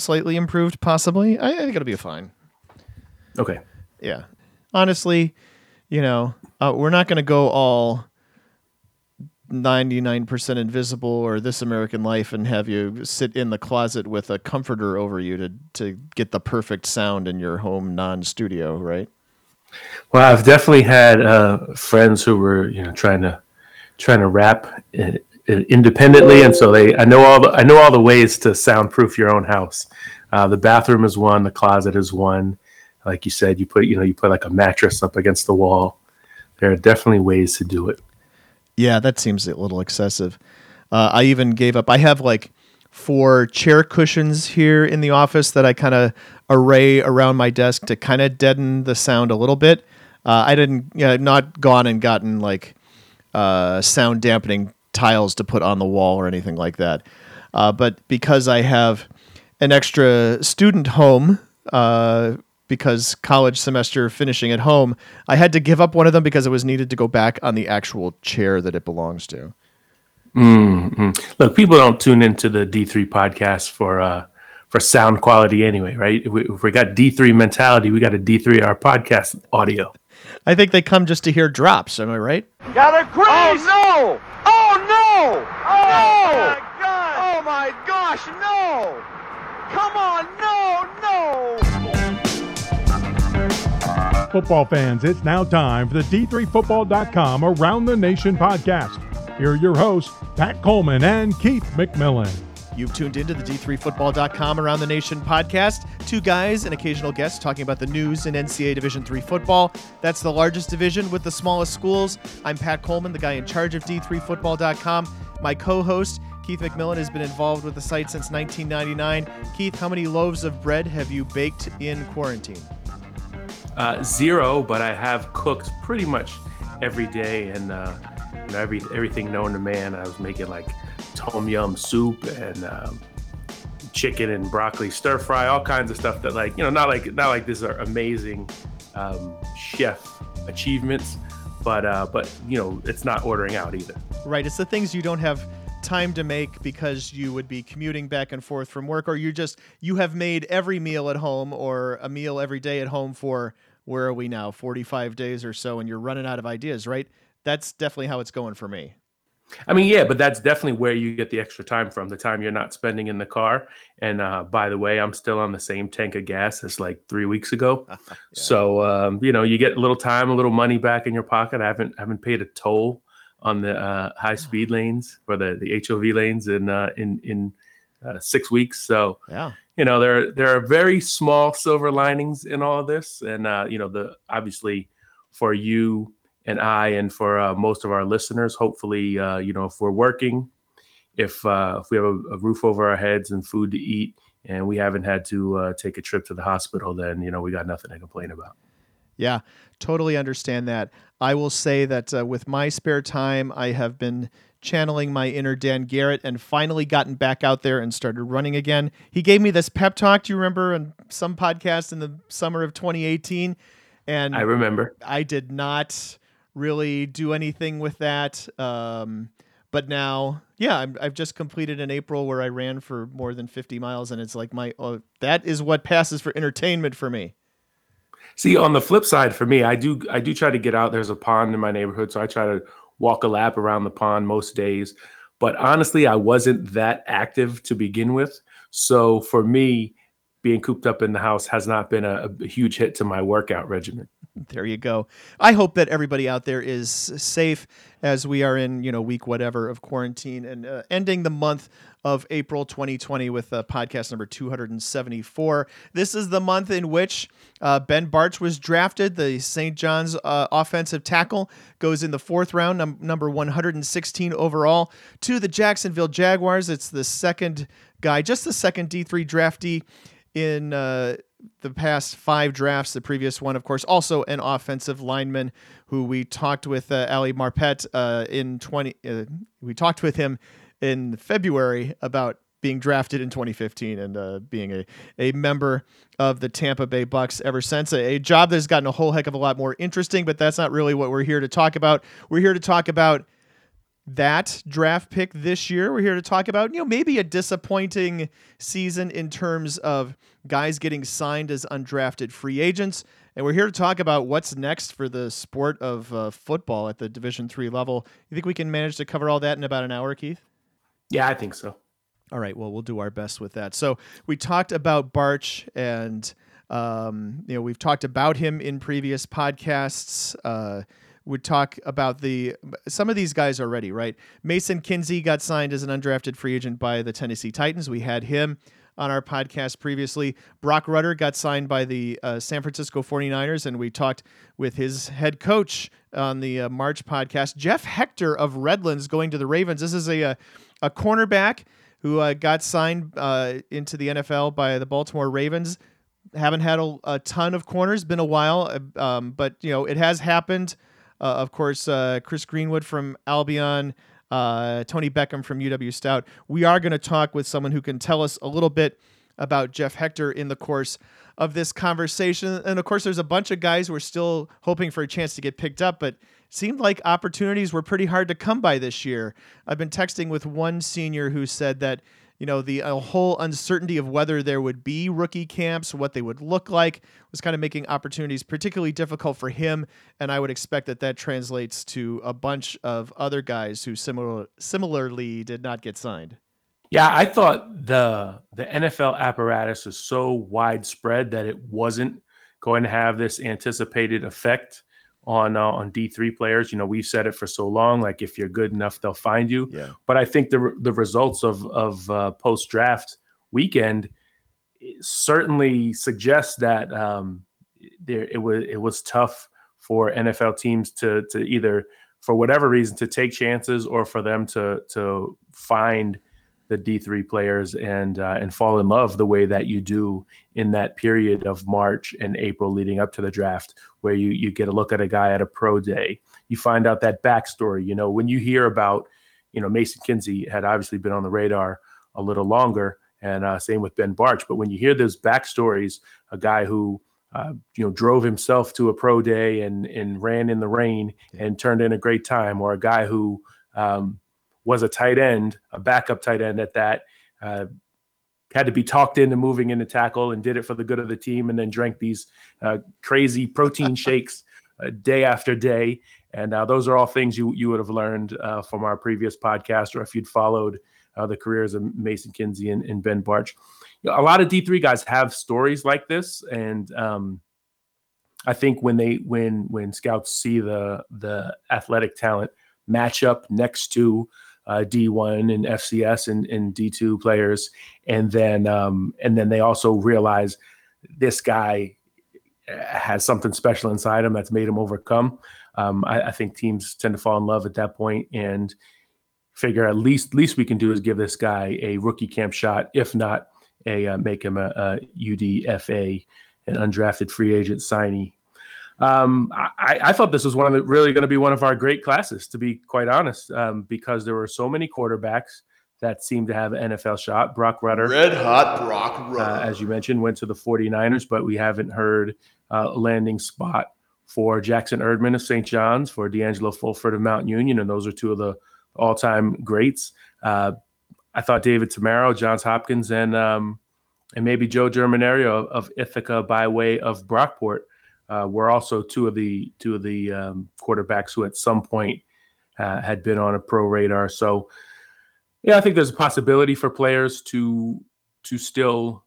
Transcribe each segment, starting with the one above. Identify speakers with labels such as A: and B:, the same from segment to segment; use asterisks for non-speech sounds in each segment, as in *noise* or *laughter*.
A: slightly improved, possibly. I, I think it'll be fine.
B: Okay.
A: Yeah. Honestly, you know, uh, we're not going to go all 99% invisible or this American life and have you sit in the closet with a comforter over you to, to get the perfect sound in your home non studio, right?
B: Well, I've definitely had uh, friends who were, you know, trying to trying to rap uh, independently, and so they I know all the I know all the ways to soundproof your own house. Uh, the bathroom is one, the closet is one. Like you said, you put you know you put like a mattress up against the wall. There are definitely ways to do it.
A: Yeah, that seems a little excessive. Uh, I even gave up. I have like four chair cushions here in the office that I kind of array around my desk to kind of deaden the sound a little bit. Uh, I didn't, you know, not gone and gotten like uh, sound dampening tiles to put on the wall or anything like that. Uh, but because I have an extra student home, uh, because college semester finishing at home, I had to give up one of them because it was needed to go back on the actual chair that it belongs to.
B: Mm-hmm. Look, people don't tune into the D3 podcast for uh, for sound quality anyway, right? If we, if we got D3 mentality, we got a D3 our podcast audio.
A: I think they come just to hear drops. Am I right?
C: Got a crazy! Oh no! Oh no! Oh, no! My God. Oh my gosh! No! Come on!
D: No! No! Football fans, it's now time for the D3Football.com Around the Nation podcast. Here are your hosts, Pat Coleman and Keith McMillan.
A: You've tuned into the D3Football.com Around the Nation podcast. Two guys and occasional guests talking about the news in NCAA Division III football. That's the largest division with the smallest schools. I'm Pat Coleman, the guy in charge of D3Football.com. My co host, Keith McMillan, has been involved with the site since 1999. Keith, how many loaves of bread have you baked in quarantine?
B: Uh, zero, but I have cooked pretty much every day and uh, you know, every everything known to man. I was making like tom yum soup and um, chicken and broccoli stir fry, all kinds of stuff that like you know not like not like these are amazing um, chef achievements, but uh, but you know it's not ordering out either.
A: Right, it's the things you don't have time to make because you would be commuting back and forth from work or you just you have made every meal at home or a meal every day at home for where are we now 45 days or so and you're running out of ideas right that's definitely how it's going for me
B: I mean, yeah, but that's definitely where you get the extra time from the time you're not spending in the car. And uh, by the way, I'm still on the same tank of gas as like three weeks ago. *laughs* yeah. So um, you know, you get a little time, a little money back in your pocket. I haven't haven't paid a toll on the uh, high speed lanes or the the HOV lanes in uh, in in uh, six weeks. So
A: yeah,
B: you know, there there are very small silver linings in all of this, and uh, you know, the obviously for you and I, and for uh, most of our listeners. Hopefully, uh, you know, if we're working, if uh, if we have a, a, roof over our heads and food to eat, and we haven't had to uh, take a trip to the hospital, then you know we got nothing to complain about.
A: Yeah, totally understand that. I will say that uh, with my spare time, I have been channeling my inner Dan Garrett and finally gotten back out there and started running again. He gave me this pep talk. Do you remember on some podcast in the summer of 2018? And
B: I remember.
A: I did not really do anything with that. Um, but now, yeah, i have just completed an April where I ran for more than 50 miles, and it's like my oh, that is what passes for entertainment for me.
B: See, on the flip side, for me, I do I do try to get out. There's a pond in my neighborhood, so I try to walk a lap around the pond most days. But honestly, I wasn't that active to begin with. So for me, being cooped up in the house has not been a, a huge hit to my workout regimen
A: there you go. I hope that everybody out there is safe as we are in, you know, week whatever of quarantine and uh, ending the month of April 2020 with uh, podcast number 274. This is the month in which uh, Ben Bartch was drafted. The St. John's uh, offensive tackle goes in the fourth round, num- number 116 overall, to the Jacksonville Jaguars. It's the second guy, just the second D3 draftee in uh, the past five drafts. The previous one, of course, also an offensive lineman who we talked with, uh, Ali Marpet, uh, in 20. Uh, we talked with him in February about being drafted in 2015 and uh, being a, a member of the Tampa Bay Bucks ever since. A, a, job that's gotten a whole heck of a lot more interesting, but that's not really what we're here to talk about. We're here to talk about that draft pick this year. We're here to talk about, you know, maybe a disappointing season in terms of guys getting signed as undrafted free agents. And we're here to talk about what's next for the sport of uh, football at the Division three level. You think we can manage to cover all that in about an hour, Keith?
B: Yeah, I think so.
A: All right. Well, we'll do our best with that. So we talked about Bartch and um, you know we've talked about him in previous podcasts. Uh, would talk about the some of these guys already, right? Mason Kinsey got signed as an undrafted free agent by the Tennessee Titans. We had him on our podcast previously. Broc Rutter got signed by the uh, San Francisco 49ers, and we talked with his head coach on the uh, March podcast. Jeff Hector of Redlands going to the Ravens. This is a, a, a cornerback who uh, got signed uh, into the NFL by the Baltimore Ravens. Haven't had a, a ton of corners, been a while, uh, um, but you know it has happened. Uh, of course, uh, Chris Greenwood from Albion, uh, Tony Beckham from UW Stout. We are going to talk with someone who can tell us a little bit about Jeff Hector in the course of this conversation. And of course, there's a bunch of guys who are still hoping for a chance to get picked up, but seemed like opportunities were pretty hard to come by this year. I've been texting with one senior who said that you know the uh, whole uncertainty of whether there would be rookie camps, what they would look like, was kind of making opportunities particularly difficult for him. And I would expect that that translates to a bunch of other guys who similar similarly did not get signed.
B: Yeah, I thought the the NFL apparatus was so widespread that it wasn't going to have this anticipated effect on uh, on D three players. You know, we've said it for so long. Like if you're good enough, they'll find you.
A: Yeah.
B: But I think the the results of of uh, post draft weekend certainly suggests that um, there it was it was tough for NFL teams to to either for whatever reason to take chances or for them to to find the D3 players and uh, and fall in love the way that you do in that period of March and April leading up to the draft, where you you get a look at a guy at a pro day, you find out that backstory. You know, when you hear about, you know, Mason Kinsey had obviously been on the radar a little longer, and uh, same with Ben Bartch. But when you hear those backstories, a guy who uh, you know drove himself to a pro day and and ran in the rain and turned in a great time, or a guy who um, was a tight end, a backup tight end at that. Uh, had to be talked into moving into tackle and did it for the good of the team, and then drank these uh, crazy protein *laughs* shakes uh, day after day. And uh, those are all things you you would have learned uh, from our previous podcast, or if you'd followed uh, the careers of Mason Kinsey and, and Ben Bartch. You know, a lot of D three guys have stories like this, and um, I think when they when when scouts see the the athletic talent match up next to uh, D1 and FCS and, and D2 players, and then um, and then they also realize this guy has something special inside him that's made him overcome. Um, I, I, think teams tend to fall in love at that point and figure at least least we can do is give this guy a rookie camp shot, if not a uh, make him a, a UDFA, an undrafted free agent signee um, I, I, thought this was one of the really going to be one of our great classes, to be quite honest, um, because there were so many quarterbacks that seemed to have an NFL shot. Broc Rutter,
E: red hot Broc Rutter,
B: uh, as you mentioned, went to the 49ers, but we haven't heard uh, a landing spot for Jackson Erdman of St. John's, for D'Angelo Fulford of Mount Union, and those are two of the all-time greats. Uh, I thought David Tammaro, Johns Hopkins, and um, and maybe Joe Germinerio of, of Ithaca by way of Brockport uh, were also two of the two of the um, quarterbacks who at some point uh, had been on a pro radar. So, yeah, I think there's a possibility for players to to still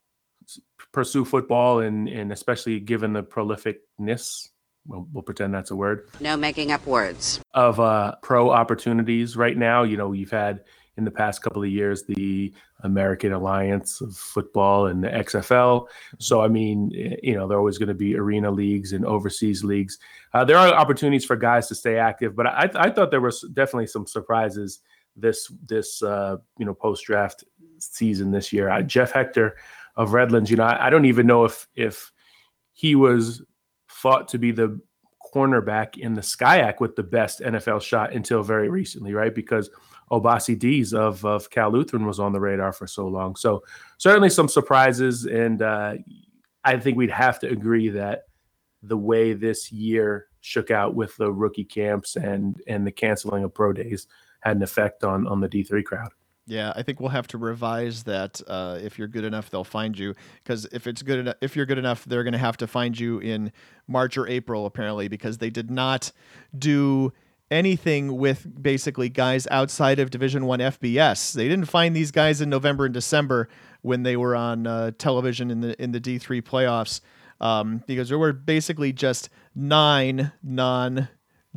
B: pursue football, and and especially given the prolificness. We'll, we'll pretend that's a word.
F: No making up words.
B: Of uh, pro opportunities right now. You know, you've had in the past couple of years the American Alliance of Football and the XFL. So, I mean, you know, there are always going to be arena leagues and overseas leagues. Uh, there are opportunities for guys to stay active, but I, I thought there was definitely some surprises this this uh, you know post draft season this year. Uh, Jeff Hector of Redlands, you know, I, I don't even know if if he was thought to be the cornerback in the SCIAC with the best NFL shot until very recently, right? Because Obasi Dees of, of Cal Lutheran was on the radar for so long. So certainly some surprises, and uh, I think we'd have to agree that the way this year shook out with the rookie camps and and the canceling of pro days had an effect on on the D3 crowd.
A: Yeah, I think we'll have to revise that. Uh, if you're good enough, they'll find you. Because if it's good enough, if you're good enough, they're going to have to find you in March or April, apparently, because they did not do anything with basically guys outside of Division One FBS. They didn't find these guys in November and December when they were on uh, television in the in the D3 playoffs, um, because there were basically just nine non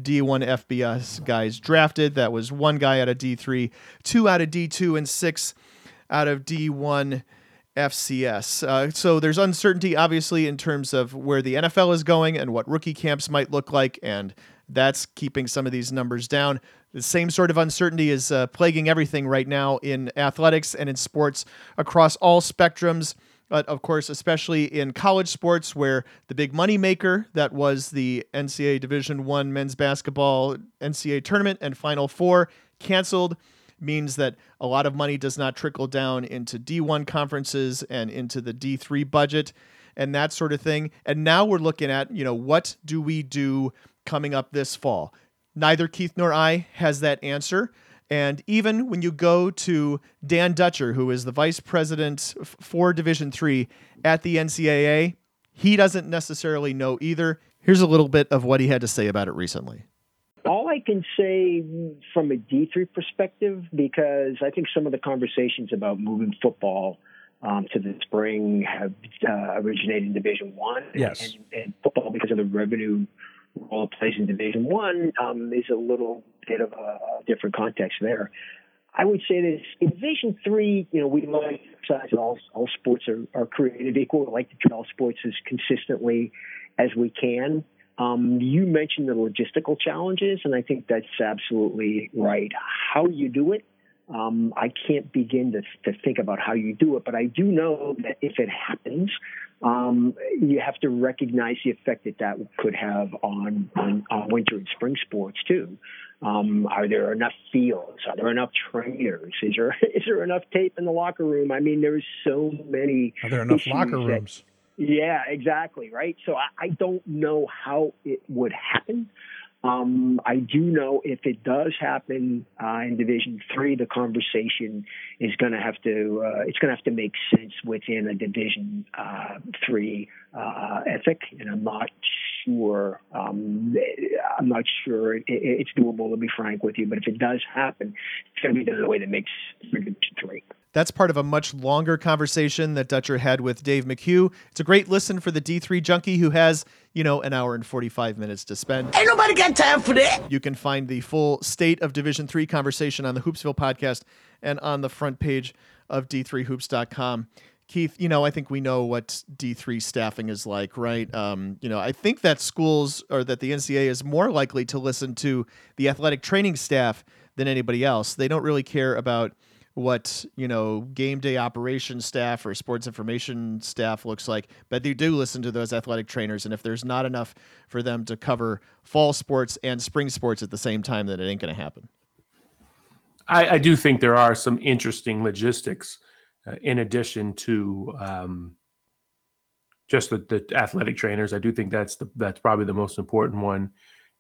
A: D1 FBS guys drafted. That was one guy out of D3, two out of D2, and six out of D1 FCS. Uh, so there's uncertainty, obviously, in terms of where the NFL is going and what rookie camps might look like, and that's keeping some of these numbers down. The same sort of uncertainty is uh, plaguing everything right now in athletics and in sports across all spectrums but of course, especially in college sports, where the big money maker that was the NCAA Division One men's basketball NCAA tournament and Final Four canceled, means that a lot of money does not trickle down into D1 conferences and into the D3 budget and that sort of thing. And now we're looking at, you know, what do we do coming up this fall? Neither Keith nor I has that answer. And even when you go to Dan Dutcher, who is the vice president for Division Three at the NCAA, he doesn't necessarily know either. Here's a little bit of what he had to say about it recently.
E: All I can say from a D3 perspective, because I think some of the conversations about moving football um, to the spring have uh, originated in Division One.
F: Yes.
E: And, and, football, because of the revenue role plays in Division One, um, is a little bit of a, different context there. I would say this in Division Three, you know, we like to all all sports are, are created equal. We like to treat all sports as consistently as we can. Um, you mentioned the logistical challenges, and I think that's absolutely right. How you do it, um, I can't begin to, to think about how you do it, but I do know that if it happens, um, you have to recognize the effect that that could have on, on, on winter and spring sports too. Um, are there enough fields? Are there enough trainers? Is there *laughs* is there enough tape in the locker room? I mean, there's so many.
F: Are there enough locker rooms?
E: That, yeah, exactly. Right. So I, I don't know how it would happen. Um, I do know if it does happen uh, in Division Three, the conversation is going to have to uh, it's going to have to make sense within a Division uh, Three uh, ethic, and I'm not sure. Um, I'm not sure it, it's doable. To be frank with you, but if it does happen, it's going to be the way that makes Division Three.
A: That's part of a much longer conversation that Dutcher had with Dave McHugh. It's a great listen for the D3 junkie who has, you know, an hour and 45 minutes to spend.
G: Ain't nobody got time for that.
A: You can find the full state of Division 3 conversation on the Hoopsville podcast and on the front page of d3hoops.com. Keith, you know, I think we know what D3 staffing is like, right? Um, you know, I think that schools or that the NCAA is more likely to listen to the athletic training staff than anybody else. They don't really care about what you know game day operations staff or sports information staff looks like but they do listen to those athletic trainers. And if there's not enough for them to cover fall sports and spring sports at the same time then it ain't going to happen.
B: I, I, do think there are some interesting logistics uh, in addition to um, just the, the athletic trainers. I do think that's the that's probably the most important one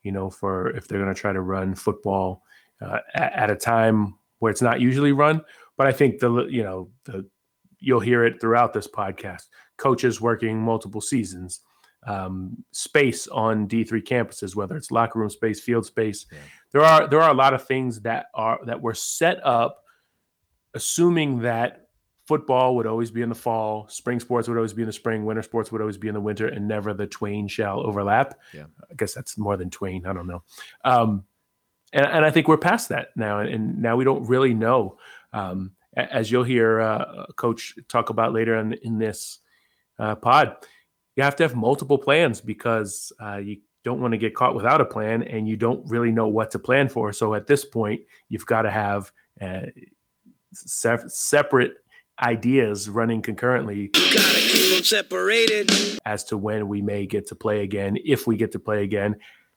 B: you know for if they're going to try to run football uh, at, at a time where it's not usually run. But I think the you know the you'll hear it throughout this podcast. Coaches working multiple seasons, um, space on D three campuses, whether it's locker room space, field space. Yeah. There are there are a lot of things that are that were set up, assuming that football would always be in the fall, spring sports would always be in the spring, winter sports would always be in the winter, and never the twain shall overlap.
A: Yeah,
B: I guess that's more than twain. I don't know. Um, and, and I think we're past that now, and, now we don't really know. Um, as you'll hear uh, Coach talk about later in, in this uh, pod, you have to have multiple plans because uh, you don't want to get caught without a plan, and you don't really know what to plan for. So at this point, you've got to have uh, se- separate ideas running concurrently.
G: gotta keep them separated.
B: As to when we may get to play again, if we get to play again,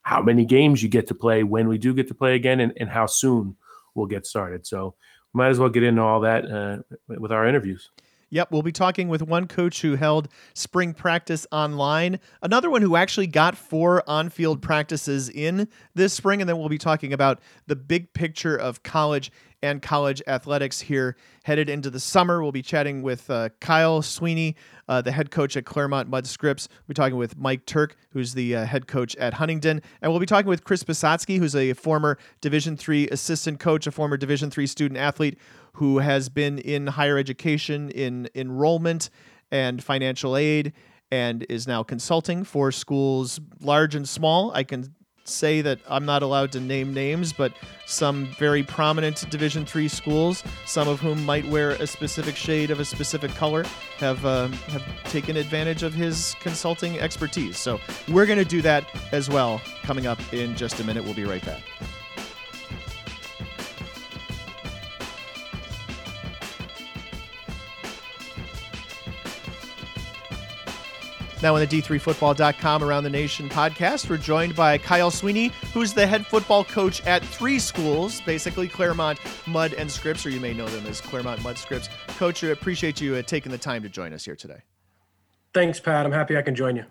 B: how many games you get to play when we do get to play again and, and how soon we'll get started. So might as well get into all that uh, with our interviews.
A: Yep, we'll be talking with one coach who held spring practice online, another one who actually got four on field practices in this spring, and then we'll be talking about the big picture of college and college athletics here headed into the summer. We'll be chatting with uh, Kyle Sweeney, uh, the head coach at Claremont Mudd Scripps. We'll be talking with Mike Turk, who's the uh, head coach at Huntingdon, and we'll be talking with Chris Pisotsky, who's a former Division three assistant coach, a former Division three student athlete who has been in higher education in enrollment and financial aid and is now consulting for schools large and small. I can say that I'm not allowed to name names, but some very prominent Division three schools, some of whom might wear a specific shade of a specific color, have uh, have taken advantage of his consulting expertise. So we're going to do that as well. Coming up in just a minute, we'll be right back. Now on the D3Football.com Around the Nation podcast, we're joined by Kyle Sweeney, who's the head football coach at three schools, basically Claremont, Mudd, and Scripps, or you may know them as Claremont, Mudd Scripps. Coach, I appreciate you uh, taking the time to join us here today.
F: Thanks, Pat. I'm happy I can join you.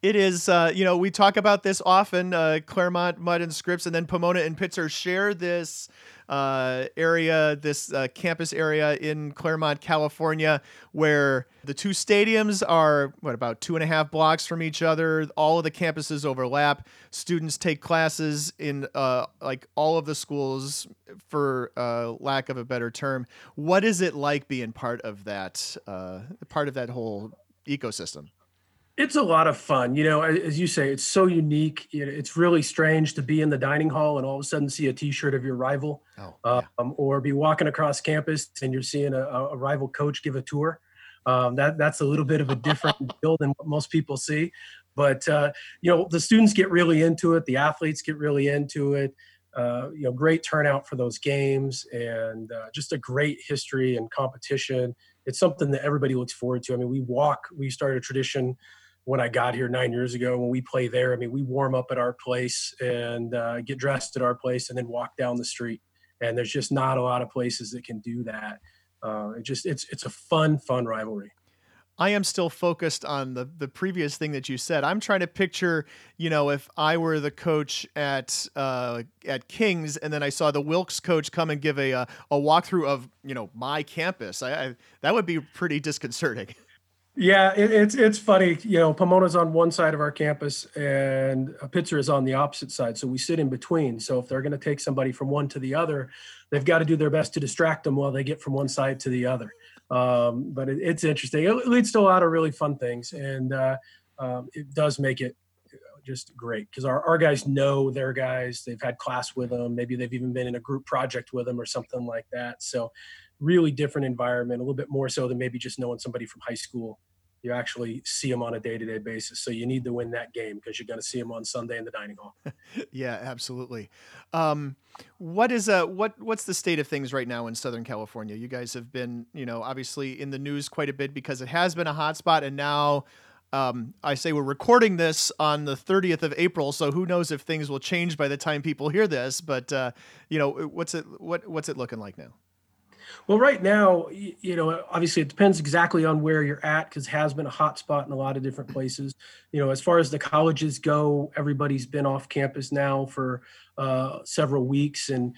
A: It is, uh, you know, we talk about this often. Uh, Claremont, Mudd, and Scripps, and then Pomona and Pitzer share this uh, area, this uh, campus area in Claremont, California, where the two stadiums are what about two and a half blocks from each other. All of the campuses overlap. Students take classes in uh, like all of the schools, for uh, lack of a better term. What is it like being part of that? Uh, part of that whole ecosystem?
F: It's a lot of fun. You know, as you say, it's so unique. It's really strange to be in the dining hall and all of a sudden see a T-shirt of your rival, oh, yeah. um, or be walking across campus and you're seeing a, a rival coach give a tour. Um, that that's a little bit of a different *laughs* deal than what most people see. But uh, you know, the students get really into it. The athletes get really into it. Uh, you know, great turnout for those games, and uh, just a great history and competition. It's something that everybody looks forward to. I mean, we walk. We started a tradition when I got here nine years ago. When we play there, I mean, we warm up at our place and uh, get dressed at our place, and then walk down the street. And there's just not a lot of places that can do that. Uh, it just it's it's a fun fun rivalry.
A: I am still focused on the the previous thing that you said. I'm trying to picture, you know, if I were the coach at uh, at Kings, and then I saw the Wilkes coach come and give a a, a walkthrough of you know my campus. I, I that would be pretty disconcerting. *laughs*
F: Yeah, it, it's it's funny. You know, Pomona's on one side of our campus, and Pitzer is on the opposite side. So we sit in between. So if they're going to take somebody from one to the other, they've got to do their best to distract them while they get from one side to the other. Um, but it, it's interesting. It leads to a lot of really fun things, and uh, um, it does make it just great because our, our guys know their guys. They've had class with them. Maybe they've even been in a group project with them or something like that. So really different environment, a little bit more so than maybe just knowing somebody from high school you actually see them on a day-to-day basis so you need to win that game because you're going to see them on sunday in the dining hall *laughs*
A: yeah absolutely um, what is uh what what's the state of things right now in southern california you guys have been you know obviously in the news quite a bit because it has been a hot spot and now um, I say we're recording this on the 30th of April, so who knows if things will change by the time people hear this. But uh, you know, what's it what what's it looking like now?
F: Well, right now, you know, obviously it depends exactly on where you're at because has been a hot spot in a lot of different places. You know, as far as the colleges go, everybody's been off campus now for uh, several weeks and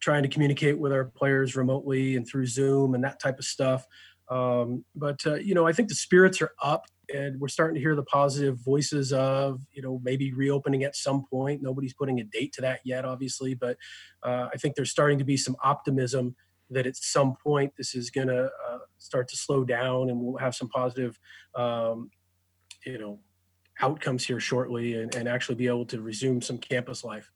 F: trying to communicate with our players remotely and through Zoom and that type of stuff. Um, but uh, you know, I think the spirits are up, and we're starting to hear the positive voices of you know maybe reopening at some point. Nobody's putting a date to that yet, obviously, but uh, I think there's starting to be some optimism that at some point this is going to uh, start to slow down and we'll have some positive, um, you know, outcomes here shortly and, and actually be able to resume some campus life.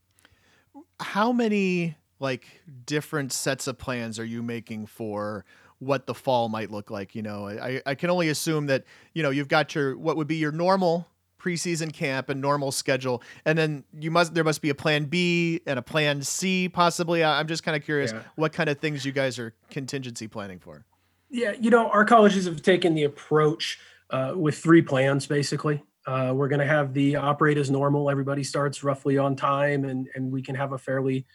A: How many like different sets of plans are you making for what the fall might look like? You know, I, I can only assume that, you know, you've got your, what would be your normal preseason camp and normal schedule, and then you must there must be a plan B and a plan C possibly. I'm just kind of curious yeah. what kind of things you guys are contingency planning for.
F: Yeah, you know, our colleges have taken the approach uh, with three plans basically. Uh, we're going to have the operate as normal. Everybody starts roughly on time, and and we can have a fairly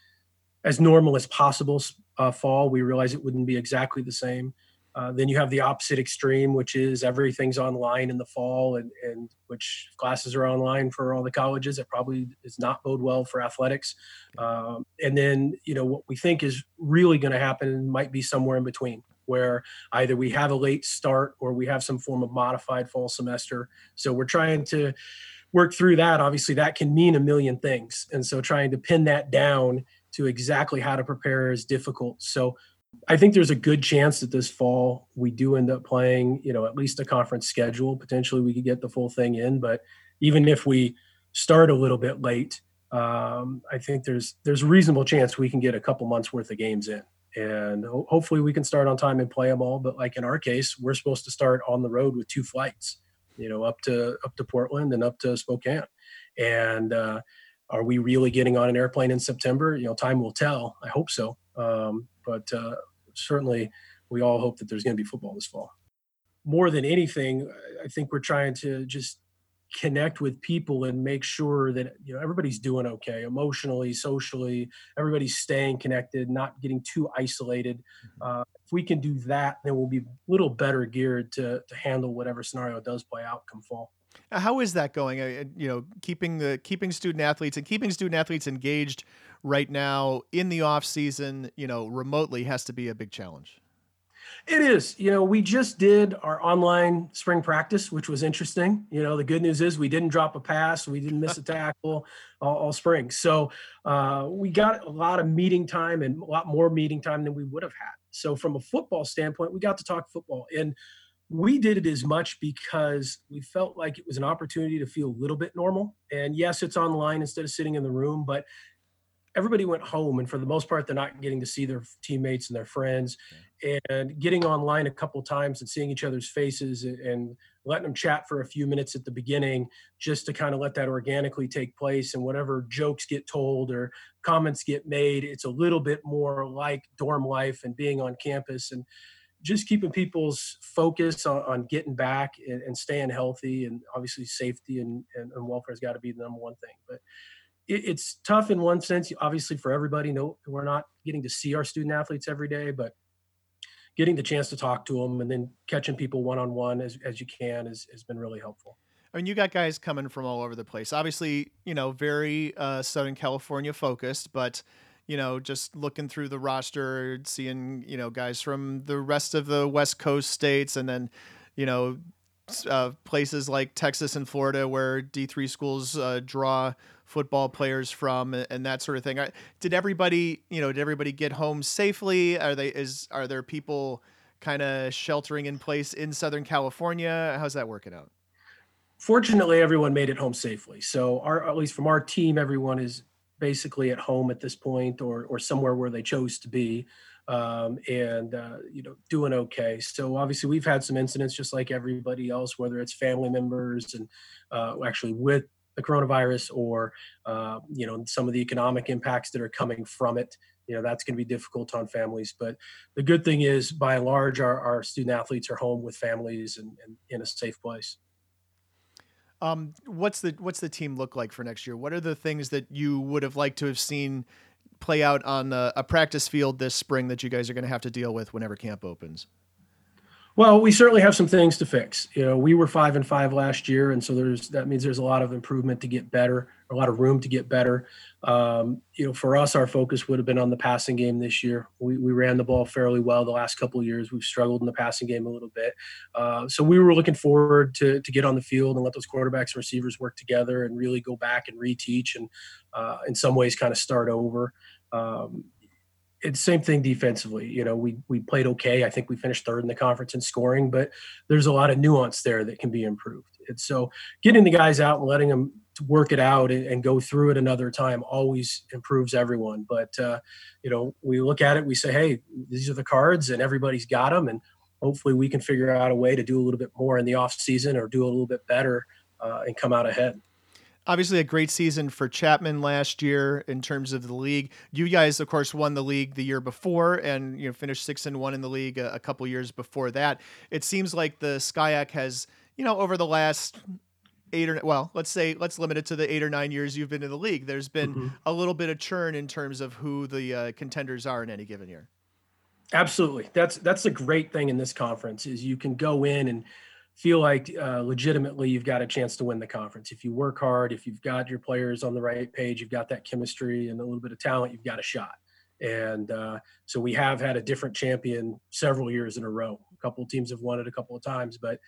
F: as normal as possible uh, fall. We realize it wouldn't be exactly the same. Uh, then you have the opposite extreme, which is everything's online in the fall, and, and which classes are online for all the colleges. It probably does not bode well for athletics. Um, and then, you know, what we think is really going to happen might be somewhere in between, where either we have a late start or we have some form of modified fall semester. So we're trying to work through that. Obviously, that can mean a million things. And so trying to pin that down to exactly how to prepare is difficult. So I think there's a good chance that this fall we do end up playing, you know, at least a conference schedule. Potentially we could get the full thing in, but even if we start a little bit late, um, I think there's there's a reasonable chance we can get a couple months worth of games in, and ho- hopefully we can start on time and play them all. But like in our case, we're supposed to start on the road with two flights, you know, up to up to Portland and up to Spokane, and uh, are we really getting on an airplane in September? You know, time will tell. I hope so. Um, but uh, certainly, we all hope that there's going to be football this fall. More than anything, I think we're trying to just connect with people and make sure that you know everybody's doing okay emotionally socially everybody's staying connected not getting too isolated uh, if we can do that then we'll be a little better geared to, to handle whatever scenario does play out come fall
A: Uh, How is that going? Uh, you know, keeping the keeping student athletes and keeping student athletes engaged right now in the off season, you know, remotely has to be a big challenge.
F: It is. You know, we just did our online spring practice, which was interesting. You know, the good news is we didn't drop a pass, we didn't miss a *laughs* tackle all, all spring. So uh, we got a lot of meeting time and a lot more meeting time than we would have had. So from a football standpoint, we got to talk football. And we did it as much because we felt like it was an opportunity to feel a little bit normal. And yes, it's online instead of sitting in the room, but everybody went home and for the most part they're not getting to see their teammates and their friends and getting online a couple times and seeing each other's faces and, and letting them chat for a few minutes at the beginning just to kind of let that organically take place and whatever jokes get told or comments get made it's a little bit more like dorm life and being on campus and just keeping people's focus on, on getting back and, and, staying healthy and obviously safety and, and, and welfare has got to be the number one thing but it, it's tough in one sense obviously for everybody no we're not getting to see our student athletes every day but getting the chance to talk to them and then catching people one-on-one as, as you can is, has been really helpful
A: I mean, you got guys coming from all over the place. Obviously, you know, very uh, Southern California focused, but you know, just looking through the roster, seeing you know guys from the rest of the West Coast states, and then you know uh, places like Texas and Florida where D three schools uh, draw football players from, and that sort of thing. Did everybody, you know, did everybody get home safely? Are they is are there people kind of sheltering in place in Southern California? How's that working out?
F: Fortunately, everyone made it home safely. So, our at least from our team, everyone is basically at home at this point, or or somewhere where they chose to be um, and uh, you know doing okay. So obviously we've had some incidents just like everybody else, whether it's family members and uh, actually with the coronavirus or uh, you know some of the economic impacts that are coming from it. You know that's going to be difficult on families, but the good thing is, by and large, our, our student athletes are home with families and, and in a safe place.
A: Um, what's the what's the team look like for next year? What are the things that you would have liked to have seen play out on a, a practice field this spring that you guys are going to have to deal with whenever camp opens?
F: Well, we certainly have some things to fix. You know, we were five and five last year, and so there's that means there's a lot of improvement to get better, a lot of room to get better. Um, you know, for us, our focus would have been on the passing game this year. We, we ran the ball fairly well the last couple years. We've struggled in the passing game a little bit, uh, so we were looking forward to to get on the field and let those quarterbacks and receivers work together and really go back and reteach and uh, in some ways kind of start over. Um, it's the same thing defensively. You know, we we played okay. I think we finished third in the conference in scoring, but there's a lot of nuance there that can be improved. And so, getting the guys out and letting them work it out and, and go through it another time always improves everyone. But uh, you know, we look at it, we say, hey, these are the cards, and everybody's got them, and hopefully we can figure out a way to do a little bit more in the off season or do a little bit better uh, and come out ahead
A: obviously a great season for Chapman last year in terms of the league. You guys, of course, won the league the year before and you know finished six and one in the league a, a couple years before that. It seems like the SCIAC has you know over the last eight or well let's say let's limit it to the eight or nine years you've been in the league there's been mm-hmm. a little bit of churn in terms of who the uh, contenders are in any given year
F: Absolutely. That's that's the great thing in this conference is you can go in and feel like uh, legitimately you've got a chance to win the conference. If you work hard, if you've got your players on the right page, you've got that chemistry and a little bit of talent, you've got a shot. And uh, so we have had a different champion several years in a row. A couple of teams have won it a couple of times, but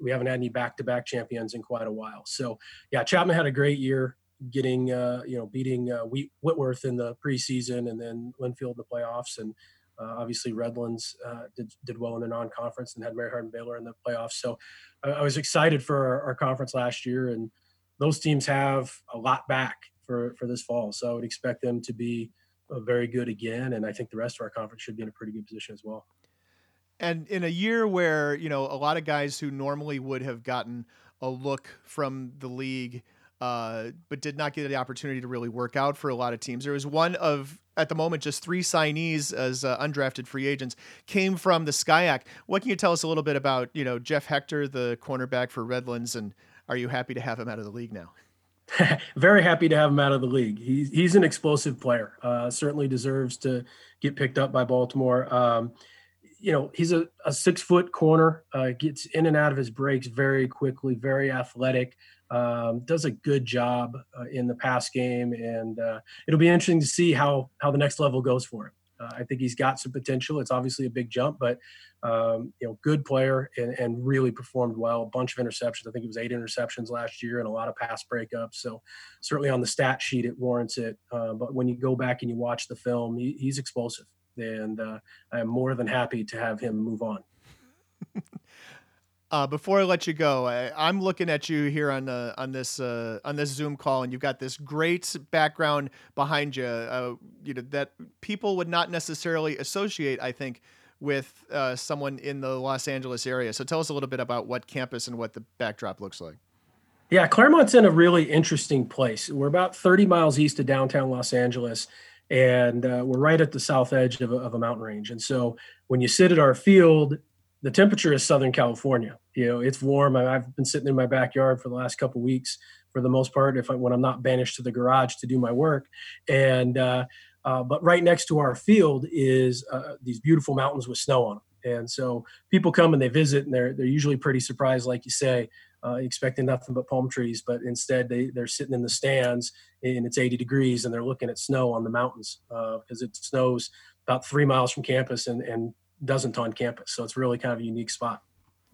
F: we haven't had any back-to-back champions in quite a while. So yeah, Chapman had a great year getting uh, you know beating uh, Whitworth in the preseason and then Linfield in the playoffs and uh, obviously, Redlands uh, did, did well in their non-conference and had Mary Hardin Baylor in the playoffs. So I, I was excited for our, our, conference last year, and those teams have a lot back for for this fall. So I would expect them to be uh, very good again, and I think the rest of our conference should be in a pretty good position as well.
A: And in a year where you know a lot of guys who normally would have gotten a look from the league uh, but did not get the opportunity to really work out for a lot of teams. There was one of, at the moment, just three signees as uh, undrafted free agents came from the SCIAC. What can you tell us a little bit about, you know, Jeff Hector, the cornerback for Redlands, and are you happy to have him out of the league now? *laughs*
F: Very happy to have him out of the league. He's, he's an explosive player. Uh, certainly deserves to get picked up by Baltimore. Um, you know, he's a, a six foot corner, uh, gets in and out of his breaks very quickly, very athletic um, does a good job uh, in the pass game, and uh, it'll be interesting to see how how the next level goes for him. Uh, I think he's got some potential. It's obviously a big jump, but um, you know, good player and, and, really performed well. A bunch of interceptions. I think it was eight interceptions last year and a lot of pass breakups. So certainly on the stat sheet, it warrants it. Uh, but when you go back and you watch the film, he, he's explosive, and uh, I'm more than happy to have him move on. *laughs*
A: Uh, before I let you go, I, am looking at you here on uh, on this uh, on this Zoom call, and you've got this great background behind you. Uh, you know that people would not necessarily associate, I think, with uh, someone in the Los Angeles area. So tell us a little bit about what campus and what the backdrop looks like.
F: Yeah, Claremont's in a really interesting place. We're about 30 miles east of downtown Los Angeles, and we're right at the south edge of a, of a mountain range. And so when you sit at our field, the temperature is Southern California. You know, it's warm. I've been sitting in my backyard for the last couple weeks for the most part, if I, when I'm not banished to the garage to do my work. And uh, uh, but right next to our field is uh, these beautiful mountains with snow on them. And so people come and they visit, and they're they're usually pretty surprised, like you say, uh, expecting nothing but palm trees. But instead, they they're sitting in the stands, and it's 80 degrees, and they're looking at snow on the mountains because uh, it snows about three miles from campus, and and doesn't on campus. So it's really kind of a unique spot.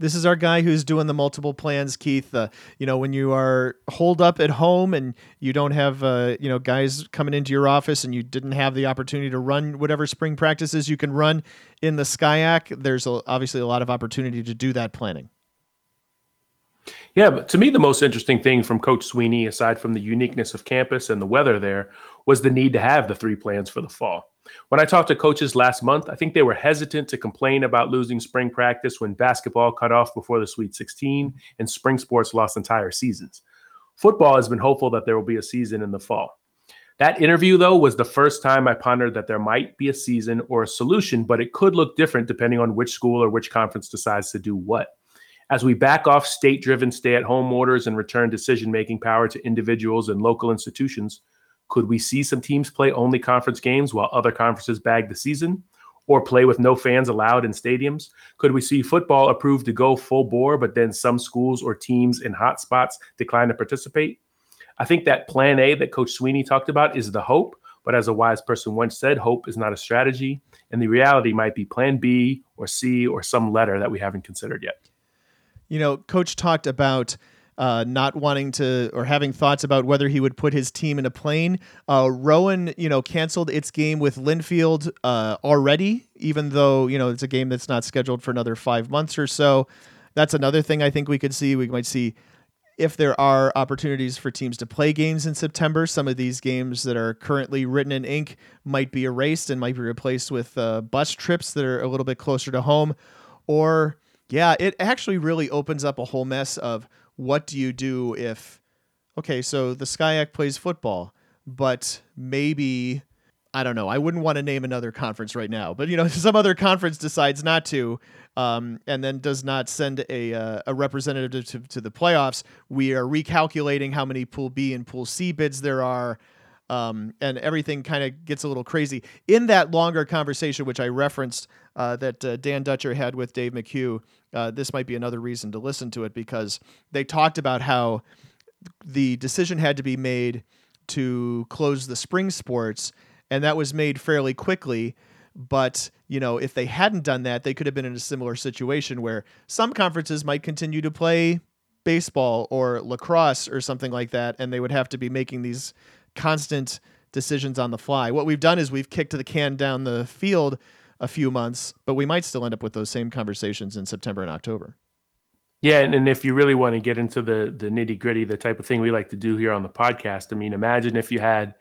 A: This is our guy who's doing the multiple plans, Keith. Uh, you know, when you are holed up at home and you don't have, uh, you know, guys coming into your office and you didn't have the opportunity to run whatever spring practices you can run in the SCIAC, there's a, obviously a lot of opportunity to do that planning.
B: Yeah, but to me, the most interesting thing from Coach Sweeney, aside from the uniqueness of campus and the weather there, was the need to have the three plans for the fall. When I talked to coaches last month, I think they were hesitant to complain about losing spring practice when basketball cut off before the Sweet 16 and spring sports lost entire seasons. Football has been hopeful that there will be a season in the fall. That interview, though, was the first time I pondered that there might be a season or a solution, but it could look different depending on which school or which conference decides to do what. As we back off state driven stay at home orders and return decision making power to individuals and local institutions, could we see some teams play only conference games while other conferences bag the season? Or play with no fans allowed in stadiums? Could we see football approved to go full bore, but then some schools or teams in hot spots decline to participate? I think that plan A that Coach Sweeney talked about is the hope, but as a wise person once said, hope is not a strategy. And the reality might be plan B or C or some letter that we haven't considered yet.
A: You know, Coach talked about uh, not wanting to or having thoughts about whether he would put his team in a plane. Uh, Rowan, you know, canceled its game with Linfield uh, already, even though you know it's a game that's not scheduled for another five months or so. That's another thing I think we could see. We might see if there are opportunities for teams to play games in September. Some of these games that are currently written in ink might be erased and might be replaced with uh, bus trips that are a little bit closer to home, or yeah, it actually really opens up a whole mess of what do you do if okay, so the SCIAC plays football, but maybe I don't know. I wouldn't want to name another conference right now, but you know, *laughs* some other conference decides not to, um, and then does not send a uh, a representative to, to the playoffs. We are recalculating how many Pool B and Pool C bids there are. Um, and everything kind of gets a little crazy. In that longer conversation, which I referenced, uh, that uh, Dan Dutcher had with Dave McHugh, uh, this might be another reason to listen to it because they talked about how the decision had to be made to close the spring sports, and that was made fairly quickly. But you know, if they hadn't done that, they could have been in a similar situation where some conferences might continue to play baseball or lacrosse or something like that, and they would have to be making these constant decisions on the fly. What we've done is we've kicked the can down the field a few months, but we might still end up with those same conversations in September and October.
B: Yeah, and, and if you really want to get into the the nitty gritty, the type of thing we like to do here on the podcast, I mean, imagine if you had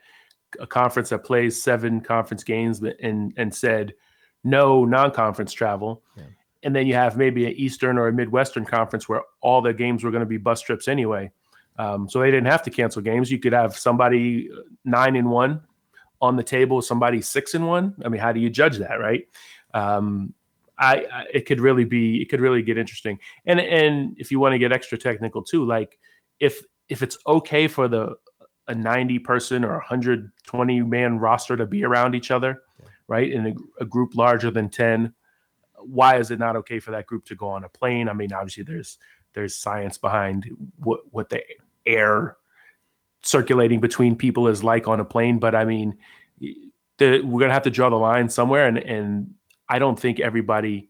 B: a conference that plays seven conference games and and said no non-conference travel, yeah. and then you have maybe an Eastern or a Midwestern conference where all the games were going to be bus trips anyway. Um, so they didn't have to cancel games. You could have somebody uh, nine and one on the table, somebody six and one. I mean, how do you judge that, right? Um, I, I, it could really be it could really get interesting. And and if you want to get extra technical too, like if if it's okay for the a 90 person or 120 man roster to be around each other, yeah. right? In a, a, group larger than 10, why is it not okay for that group to go on a plane? I mean, obviously there's there's science behind what what the air circulating between people is like on a plane, but I mean, the, we're gonna have to draw the line somewhere, and and I don't think everybody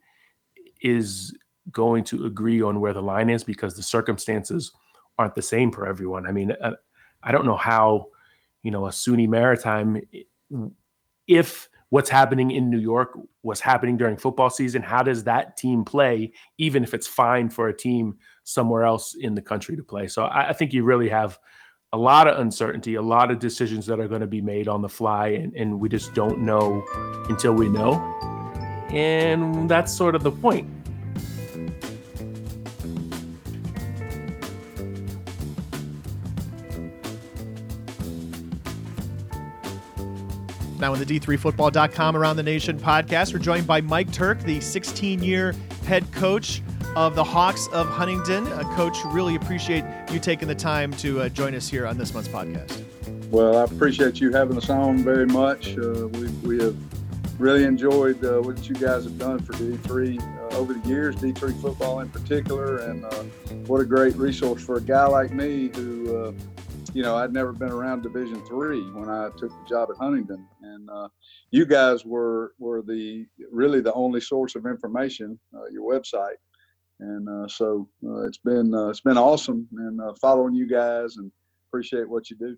B: is going to agree on where the line is because the circumstances aren't the same for everyone. I mean, uh, I don't know how, you know, a SUNY Maritime, if what's happening in New York was happening during football season, how does that team play, even if it's fine for a team somewhere else in the country to play? So I, I think you really have a lot of uncertainty, a lot of decisions that are going to be made on the fly, and, and we just don't know until we know. And that's sort of the point.
A: Now, in the D3Football.com Around the Nation podcast, we're joined by Mike Turk, the 16 year head coach of the Hawks of Huntingdon. Uh, coach, really appreciate you taking the time to uh, join us here on this month's podcast.
H: Well, I appreciate you having us on very much. Uh, we, we have really enjoyed uh, what you guys have done for D3 uh, over the years, D3 football in particular, and uh, what a great resource for a guy like me who, you know, I'd never been around Division Three when I took the job at huntingdon and uh, you guys were were the really the only source of information, uh, your website, and so it's been it's been awesome and following you guys and appreciate what you do.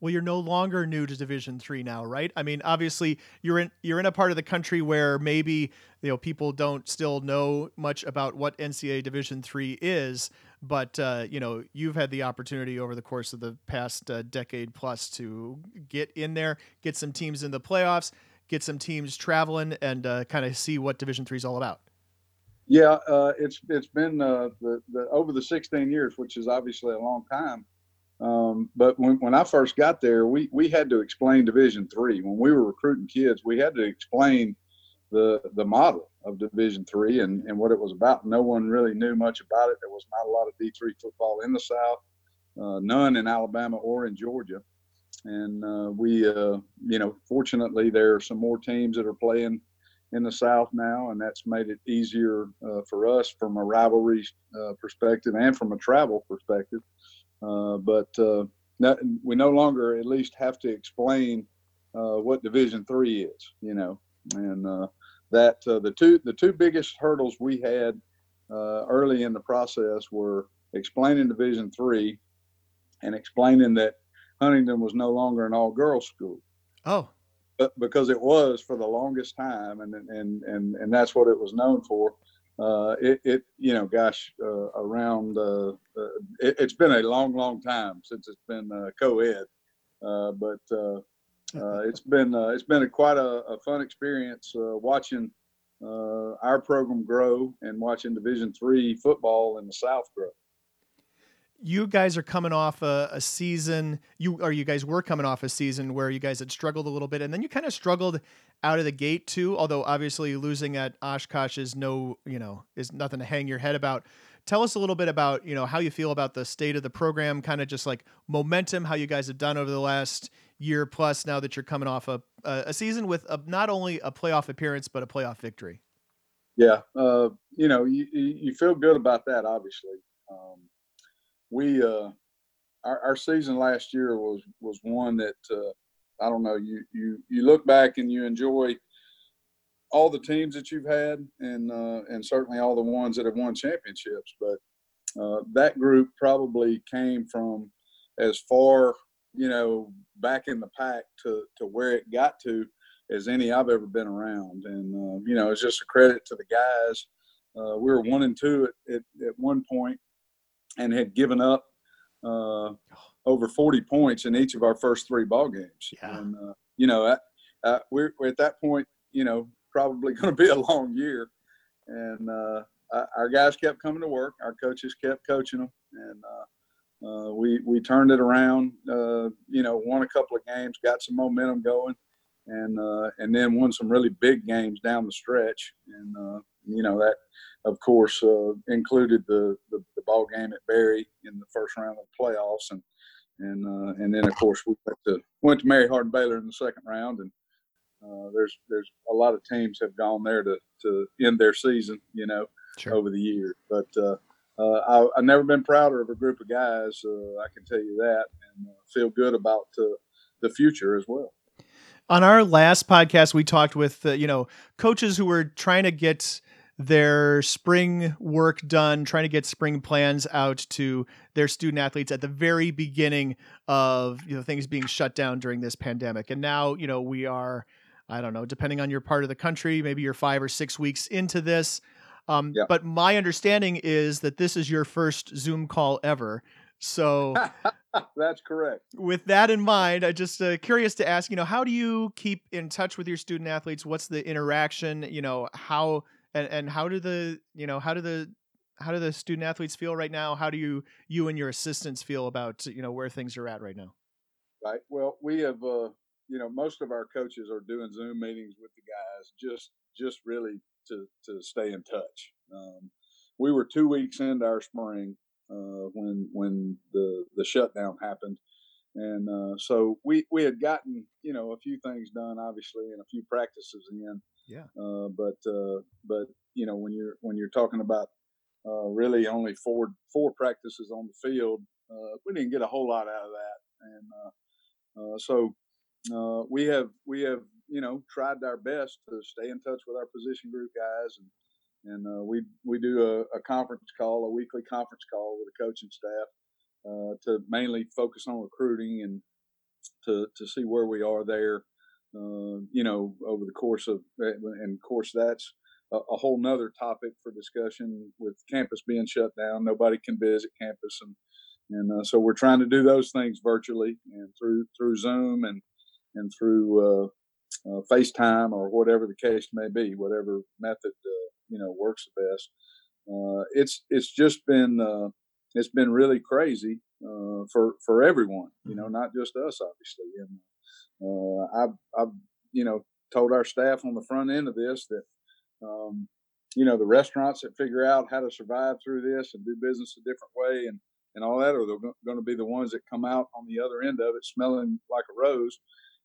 A: Well you're no longer new to division 3 now right? I mean obviously you're in you're in a part of the country where maybe you know people don't still know much about what ncaa division 3 is but uh, you know you've had the opportunity over the course of the past uh, decade plus to get in there get some teams in the playoffs get some teams traveling and uh, kind of see what division 3 is all about
H: yeah uh, it's it's been uh, the, the over the 16 years which is obviously a long time um, but when, when I first got there, we, we had to explain Division Three. When we were recruiting kids, we had to explain the the model of Division Three and, and what it was about. No one really knew much about it. There was not a lot of D three football in the South, uh, none in Alabama or in Georgia. And uh, we, uh, you know, fortunately, there are some more teams that are playing in the South now, and that's made it easier uh, for us from a rivalry uh, perspective and from a travel perspective. Uh, but uh, not, we no longer at least have to explain uh, what Division Three is, you know, and that the two the two biggest hurdles we had early in the process were explaining Division Three and explaining that Huntingdon was no longer an all girls school.
A: Oh.
H: Because it was for the longest time, and and and and that's what it was known for. Uh, it, it, you know, gosh, uh, around, uh, uh it, has been a long, long time since it's been uh, co-ed, uh, but it's been it's been a, quite a, a, fun experience watching our program grow and watching Division three football in the South grow
A: you guys are coming off a, a, season you or you guys were coming off a season where you guys had struggled a little bit and then you kind of struggled out of the gate too although obviously losing at oshkosh is no you know is nothing to hang your head about tell us a little bit about you know how you feel about the state of the program kind of just like momentum how you guys have done over the last year plus now that you're coming off a a season with a, not only a playoff appearance but a playoff victory.
H: Yeah, uh, you know, you you feel good about that. Obviously, um, we uh, our, our season last year was was one that uh, I don't know. You you you look back and you enjoy all the teams that you've had, and uh, and certainly all the ones that have won championships. But uh, that group probably came from as far you know back in the pack to to where it got to as any I've ever been around. And, uh, you know, it's just a credit to the guys. Uh, we were one and two at, at, at, one point and had given up uh, over 40 points in each of our first three ball games.
A: Yeah.
H: And, uh, you know, we're, we're, at that point, you know, probably *laughs* going to be a long year. And uh, our guys kept coming to work. Our coaches kept coaching them. And, uh, we we turned it around. Uh, you know, won a couple of games, got some momentum going, and uh, and then won some really big games down the stretch. And uh, you know that, of course, uh, included the, the, the ball game at Berry in the first round of the playoffs, and and uh, and then of course we went to went to Mary Hardin Baylor in the second round, and uh, there's there's a lot of teams have gone there to to end their season, you know, sure. over the years, but. Uh, I, have never been prouder of a group of guys. I can tell you that, and feel good about the future as well
A: on our last podcast, we talked with uh, you know coaches who were trying to get their spring work done, trying to get spring plans out to their student athletes at the very beginning of you know things being shut down during this pandemic. And now you know we are, I don't know, depending on your part of the country, maybe you're five or six weeks into this. Um, yeah. But my understanding is that this is your first Zoom call ever. So *laughs*
H: that's correct.
A: With that in mind, I just uh, curious to ask, you know, how do you keep in touch with your student athletes? What's the interaction? You know, how and and how do the you know how do the how do the student athletes feel right now? How do you you and your assistants feel about you know where things are at right now?
H: Right. Well, we have uh, you know most of our coaches are doing Zoom meetings with the guys just just really to to stay in touch. Um, we were two weeks into our spring uh, when when the the shutdown happened, and uh, so we we had gotten you know a few things done, obviously, and a few practices in.
A: Yeah.
H: Uh, but uh, but you know when you're when you're talking about uh, really only four four practices on the field, uh, we didn't get a whole lot out of that, and so we have we have you know tried our best to stay in touch with our position group guys and and uh, we we do a, a, conference call, a weekly conference call with the coaching staff uh, to mainly focus on recruiting and to to see where we are there. Uh, you know, over the course of and of course that's a, a whole nother topic for discussion with campus being shut down. Nobody can visit campus and and uh, so we're trying to do those things virtually and through through Zoom and and through uh, uh, FaceTime or whatever the case may be, whatever method uh, you know works the best. Uh, it's it's just been uh, it's been really crazy uh, for for everyone. You know, mm-hmm. not just us, obviously. And uh, I've I've you know told our staff on the front end of this that. Um, you know the restaurants that figure out how to survive through this and do business a different way and and all that are going to be the ones that come out on the other end of it smelling like a rose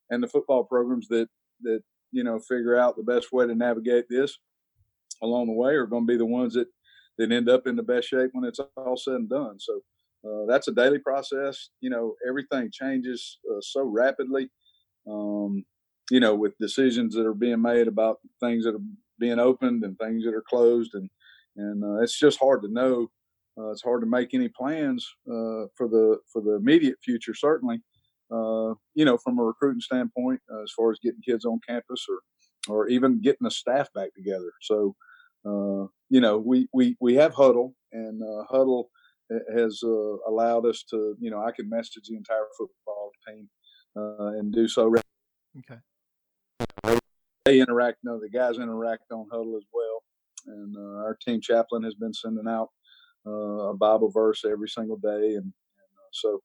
H: and the football programs that that you know figure out the best way to navigate this along the way are going to be the ones that that end up in the best shape when it's all said and done. So uh, that's a daily process. You know, everything changes uh, so rapidly. Um, you know, with decisions that are being made about things that are being opened and things that are closed, and and uh, it's just hard to know. Uh, it's hard to make any plans uh, for the for the immediate future. Certainly, uh, you know, from a recruiting standpoint, as far as getting kids on campus or or even getting the staff back together. So you know, we, we, we have Hudl, and uh, Hudl has uh, allowed us to, you know, I can message the entire football team and do so.
A: Okay.
H: They interact, you know, the guys interact on Hudl as well. And our team chaplain has been sending out a Bible verse every single day. And, and so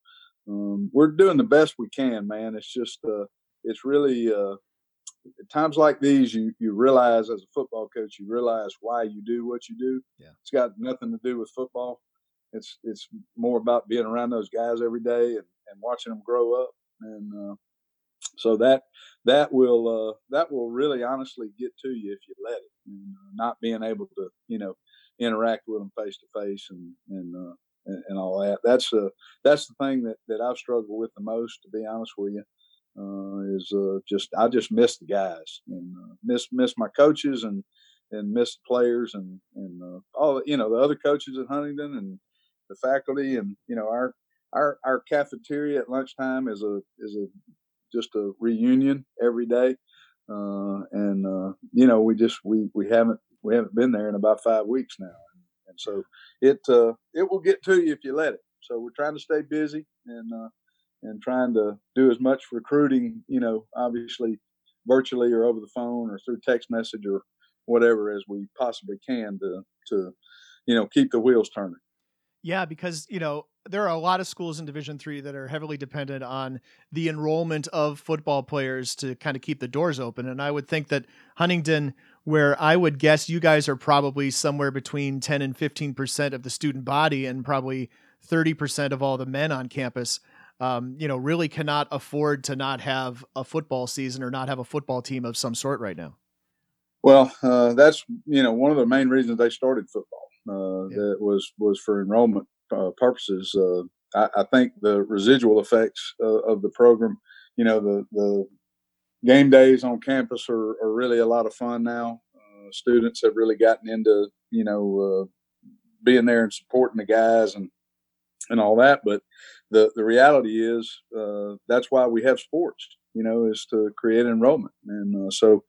H: um, we're doing the best we can, man. It's just, uh it's really, at times like these, you you realize as a football coach, you realize why you do what you do.
A: Yeah.
H: It's got nothing to do with football. It's it's more about being around those guys every day and, and watching them grow up. And uh, so that that will uh, that will really honestly get to you if you let it, and uh, not being able to you know interact with them face to face and and, uh, and and all that. That's uh that's the thing that that I've struggled with the most, to be honest with you. Uh, is uh, just I just miss the guys and uh, miss miss my coaches and and miss the players and and uh, all you know the other coaches at Huntingdon and the faculty and you know our our our cafeteria at lunchtime is a is a just a reunion every day. Uh, and uh, you know we just we we haven't we haven't been there in about five weeks now. And, and so it uh, it will get to you if you let it. So we're trying to stay busy and uh, and trying to do as much recruiting you know obviously virtually or over the phone or through text message or whatever as we possibly can to to you know keep the wheels turning
A: yeah, because you know there are a lot of schools in Division three that are heavily dependent on the enrollment of football players to kind of keep the doors open, and I would think that Huntingdon, where I would guess you guys are probably somewhere between ten and fifteen percent of the student body, and probably thirty percent of all the men on campus. Um, you know, really cannot afford to not have a football season or not have a football team of some sort right now.
H: Well, uh, that's you know one of the main reasons they started football. Uh, yeah. That was was for enrollment uh, purposes. Uh, I, I, think the residual effects of the program, you know, the the game days on campus are, are really a lot of fun now. Uh, students have really gotten into you know uh, being there and supporting the guys and and all that. But the the reality is that's why we have sports you know, is to create enrollment. And uh, so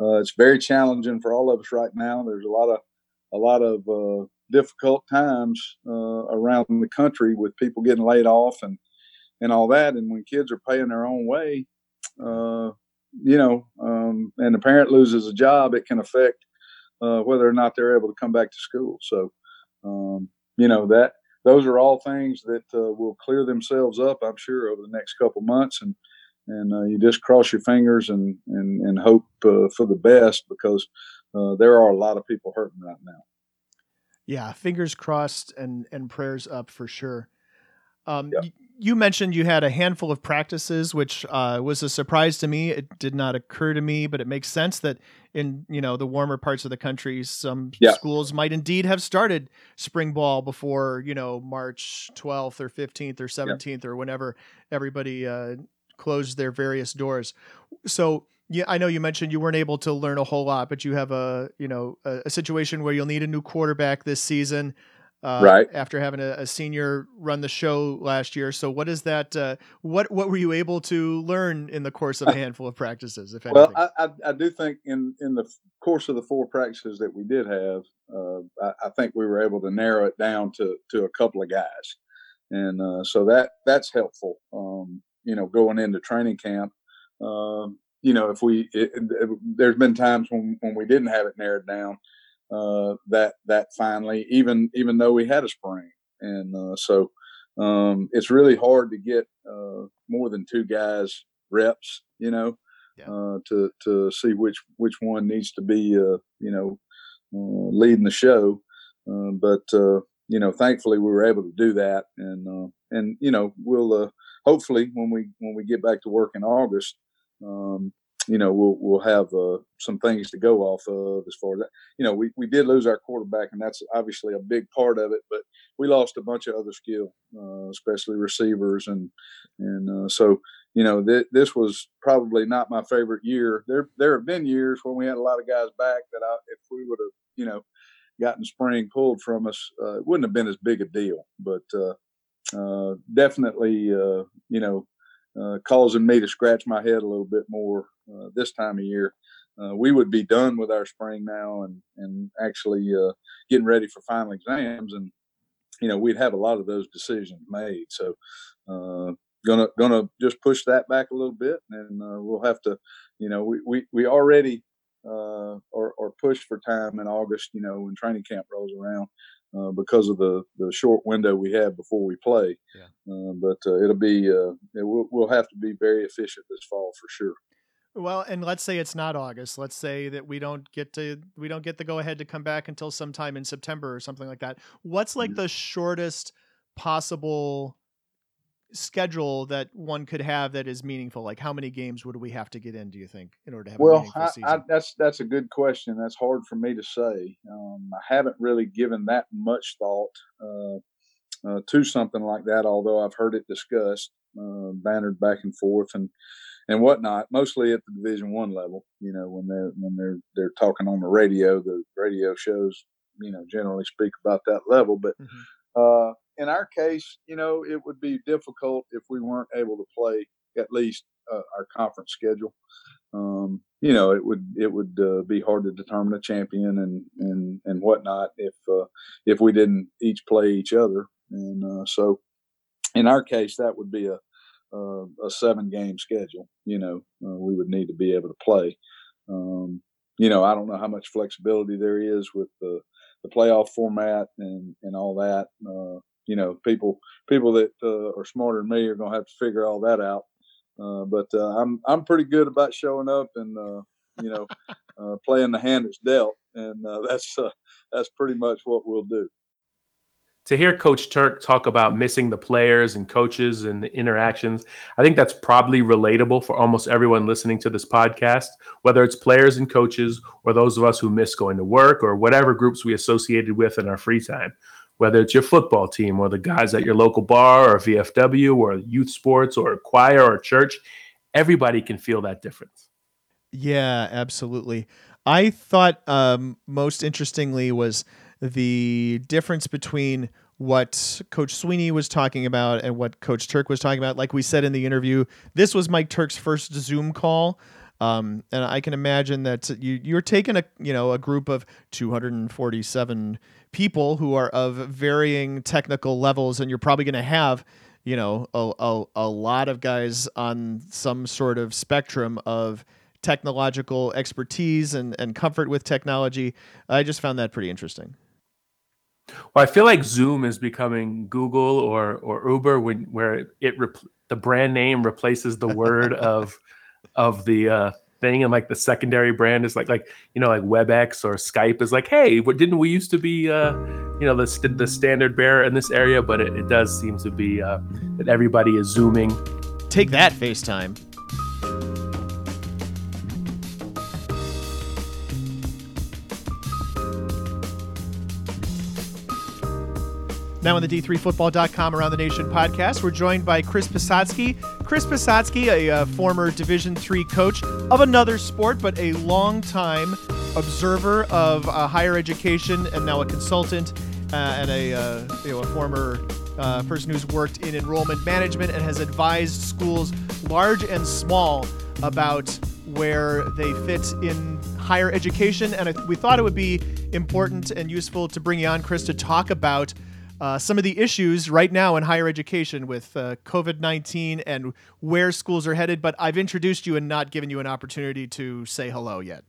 H: uh, it's very challenging for all of us right now. There's a lot of a lot of uh, difficult times uh, around the country with people getting laid off and and all that. And when kids are paying their own way, uh, you know, um, and the parent loses a job, it can affect uh, whether or not they're able to come back to school. So, um, you know that those are all things that will clear themselves up, I'm sure, over the next couple months and and uh, you just cross your fingers and and, and hope uh, for the best because uh, there are a lot of people hurting right now.
A: Yeah, fingers crossed and and prayers up for sure. Um, y- you mentioned you had a handful of practices, which uh, was a surprise to me. It did not occur to me, but it makes sense that in you know the warmer parts of the country, some schools might indeed have started spring ball before you know March 12th or 15th or 17th or whenever everybody uh, closed their various doors. So yeah, I know you mentioned you weren't able to learn a whole lot, but you have a you know a, a situation where you'll need a new quarterback this season. Uh,
H: right
A: after having a, a, senior run the show last year. So what is that? Uh, what what were you able to learn in the course of a *laughs* handful of practices? If anything?
H: Well, I, I, I do think in in the course of the four practices that we did have, uh, I, I, think we were able to narrow it down to to a couple of guys, and uh, so that that's helpful. Um, you know, going into training camp. Um, you know, if we, it, it, there's been times when, when we didn't have it narrowed down, uh, that, that finally, even, even though we had a spring. And, uh, so, um, it's really hard to get, uh, more than two guys reps, you know, yeah. uh, to, to see which, which one needs to be, uh, you know, uh, leading the show. Uh, but, uh, you know, thankfully we were able to do that. And, uh, and, you know, we'll, uh, hopefully when we when we get back to work in August, um, you know, we'll we'll have uh, some things to go off of as far as that. You know, we, we did lose our quarterback, and that's obviously a big part of it. But we lost a bunch of other skill, uh, especially receivers, and and uh, so you know th- this was probably not my favorite year. There there have been years when we had a lot of guys back that I, if we would have you know gotten spring pulled from us, uh, it wouldn't have been as big a deal. But uh, uh, definitely, you know, uh, causing me to scratch my head a little bit more uh, this time of year. Uh, we would be done with our spring now and and actually getting ready for final exams, and you know we'd have a lot of those decisions made. So, gonna gonna just push that back a little bit, and we'll have to, you know, we we we already uh, or, or push for time in August, you know, when training camp rolls around uh, because of the, the short window we have before we play. Yeah. Uh, but uh, it'll be uh, it will, we'll have to be very efficient this fall for sure.
A: Well, and let's say it's not August. Let's say that we don't get to we don't get the go ahead to come back until sometime in September or something like that. What's like mm-hmm. the shortest possible schedule that one could have that is meaningful? Like, how many games would we have to get in? Do you think in order to have a
H: Well,
A: meaningful
H: I,
A: season?
H: I, that's that's a good question. That's hard for me to say. Um, I haven't really given that much thought uh, uh, to something like that. Although I've heard it discussed, uh, bannered back and forth, and and whatnot. Mostly at the Division One level. You know, when they're when they're they're talking on the radio, the radio shows you know generally speak about that level. But uh, in our case, you know, it would be difficult if we weren't able to play at least uh, our conference schedule. Um, you know, it would it would uh, be hard to determine a champion and and and whatnot if uh, if we didn't each play each other. And uh, so, in our case, that would be a a, a seven game schedule. You know, uh, we would need to be able to play. Um, you know, I don't know how much flexibility there is with the the playoff format and and all that. You know, people people that uh, are smarter than me are going to have to figure all that out. Uh, but uh, I'm I'm pretty good about showing up and uh, you know *laughs* uh, playing the hand that's dealt, and uh, *laughs* that's uh, that's pretty much what we'll do.
B: to hear Coach Turk talk about missing the players and coaches and the interactions, I think that's probably relatable for almost everyone listening to this podcast, whether it's players and coaches or those of us who miss going to work or whatever groups we associated with in our free time. Whether it's your football team or the guys at your local bar or VFW or youth sports or choir or church, everybody can feel that difference.
A: Yeah, absolutely. I thought um, most interestingly was the difference between what Coach Sweeney was talking about and what Coach Turk was talking about. Like we said in the interview, this was Mike Turk's first Zoom call. Um, and I can imagine that you, you're taking a you know a group of 247 people who are of varying technical levels, and you're probably going to have you know a, a, a lot of guys on some sort of spectrum of technological expertise and, and comfort with technology. I just found that pretty interesting.
B: Well, I feel like Zoom is becoming Google or or Uber when where it rep- the brand name replaces the word *laughs* of of the uh, thing, and like the secondary brand is like like you know like WebEx or Skype is like, hey, what didn't we used to be uh, you know the the standard bearer in this area, but it, it does seem to be uh, that everybody is zooming.
A: Take that, FaceTime. Now on the D3Football.com Around the Nation podcast, we're joined by Chris Pisotsky. Chris Pisotsky, a uh, former Division three coach of another sport, but a longtime observer of uh, higher education and now a consultant uh, and a, uh, you know, a former uh, person who's worked in enrollment management and has advised schools large and small about where they fit in higher education. And we thought it would be important and useful to bring you on, Chris, to talk about uh, some of the issues right now in higher education with uh, COVID 19 and where schools are headed. But I've introduced you and not given you an opportunity to say hello yet.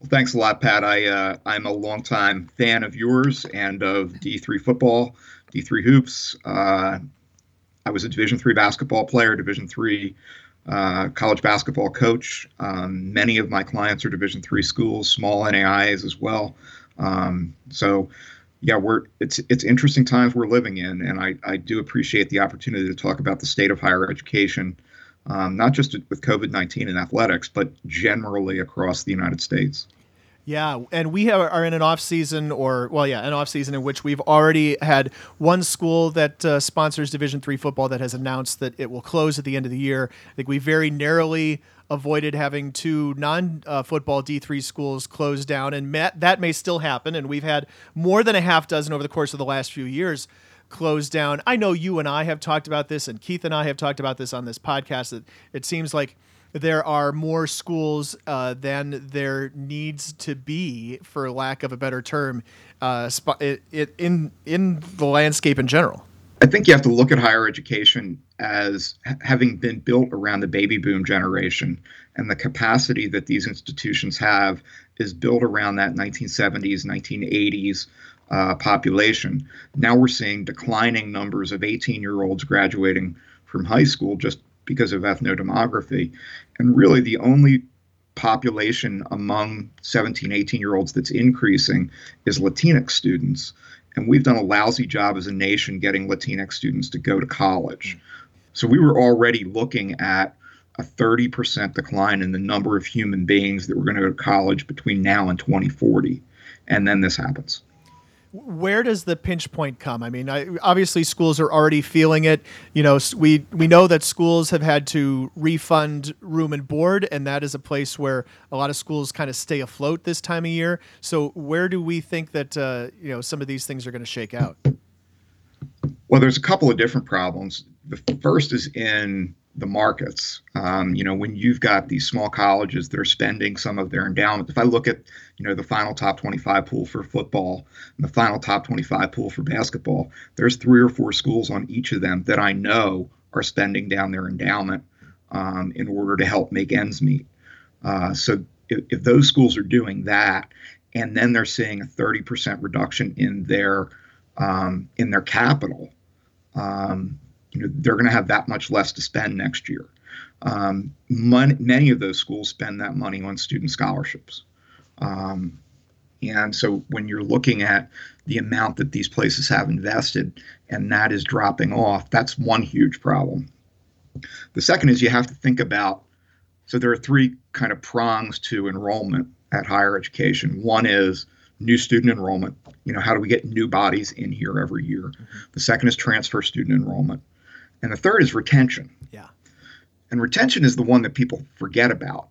I: Well, thanks a lot, Pat. I uh, I'm a longtime fan of yours and of D3 football, D3 hoops. Uh, I was a Division three basketball player, Division three uh, college basketball coach. Um, many of my clients are Division three schools, small NAIAs as well. Um, so, yeah, we're it's it's interesting times we're living in, and I, I do appreciate the opportunity to talk about the state of higher education, um, not just with COVID nineteen and athletics, but generally across the United States.
A: Yeah, and we have, are in an off season, or well, yeah, an off season in which we've already had one school that uh, sponsors Division three football that has announced that it will close at the end of the year. I think we very narrowly avoided having two non-football uh, D three schools close down, and that may still happen. And we've had more than a half dozen over the course of the last few years close down. I know you and I have talked about this, and Keith and I have talked about this on this podcast. That it seems like there are more schools uh, than there needs to be, for lack of a better term, uh, sp- it, it, in in the landscape in general.
I: I think you have to look at higher education as having been built around the baby boom generation, and the capacity that these institutions have is built around that 1970s, 1980s uh, population. Now we're seeing declining numbers of 18 year olds graduating from high school just because of ethnodemography. And really, the only population among 17, 18 year olds that's increasing is Latinx students. and we've done a lousy job as a nation getting Latinx students to go to college. So we were already looking at a 30% decline in the number of human beings that were going to go to college between now and 2040. And then this happens.
A: Where does the pinch point come? I mean, I, obviously schools are already feeling it. You know, we we know that schools have had to refund room and board, and that is a place where a lot of schools kind of stay afloat this time of year. So, where do we think that uh, you know some of these things are going to shake out?
I: Well, there's a couple of different problems. The first is in the markets. Um, you know, when you've got these small colleges that are spending some of their endowment. If I look at, you know, the final top 25 pool for football and the final top 25 pool for basketball, there's three or four schools on each of them that I know are spending down their endowment um, in order to help make ends meet. Uh, so if, if those schools are doing that, and then they're seeing a 30% reduction in their um, in their capital, um, you know they're going to have that much less to spend next year. Um, money, many of those schools spend that money on student scholarships. Um, and so when you're looking at the amount that these places have invested and that is dropping off, that's one huge problem. The second is you have to think about so there are three kind of prongs to enrollment at higher education. One is new student enrollment. You know, how do we get new bodies in here every year? Mm-hmm. The second is transfer student enrollment. And the third is retention.
A: Yeah.
I: And retention is the one that people forget about,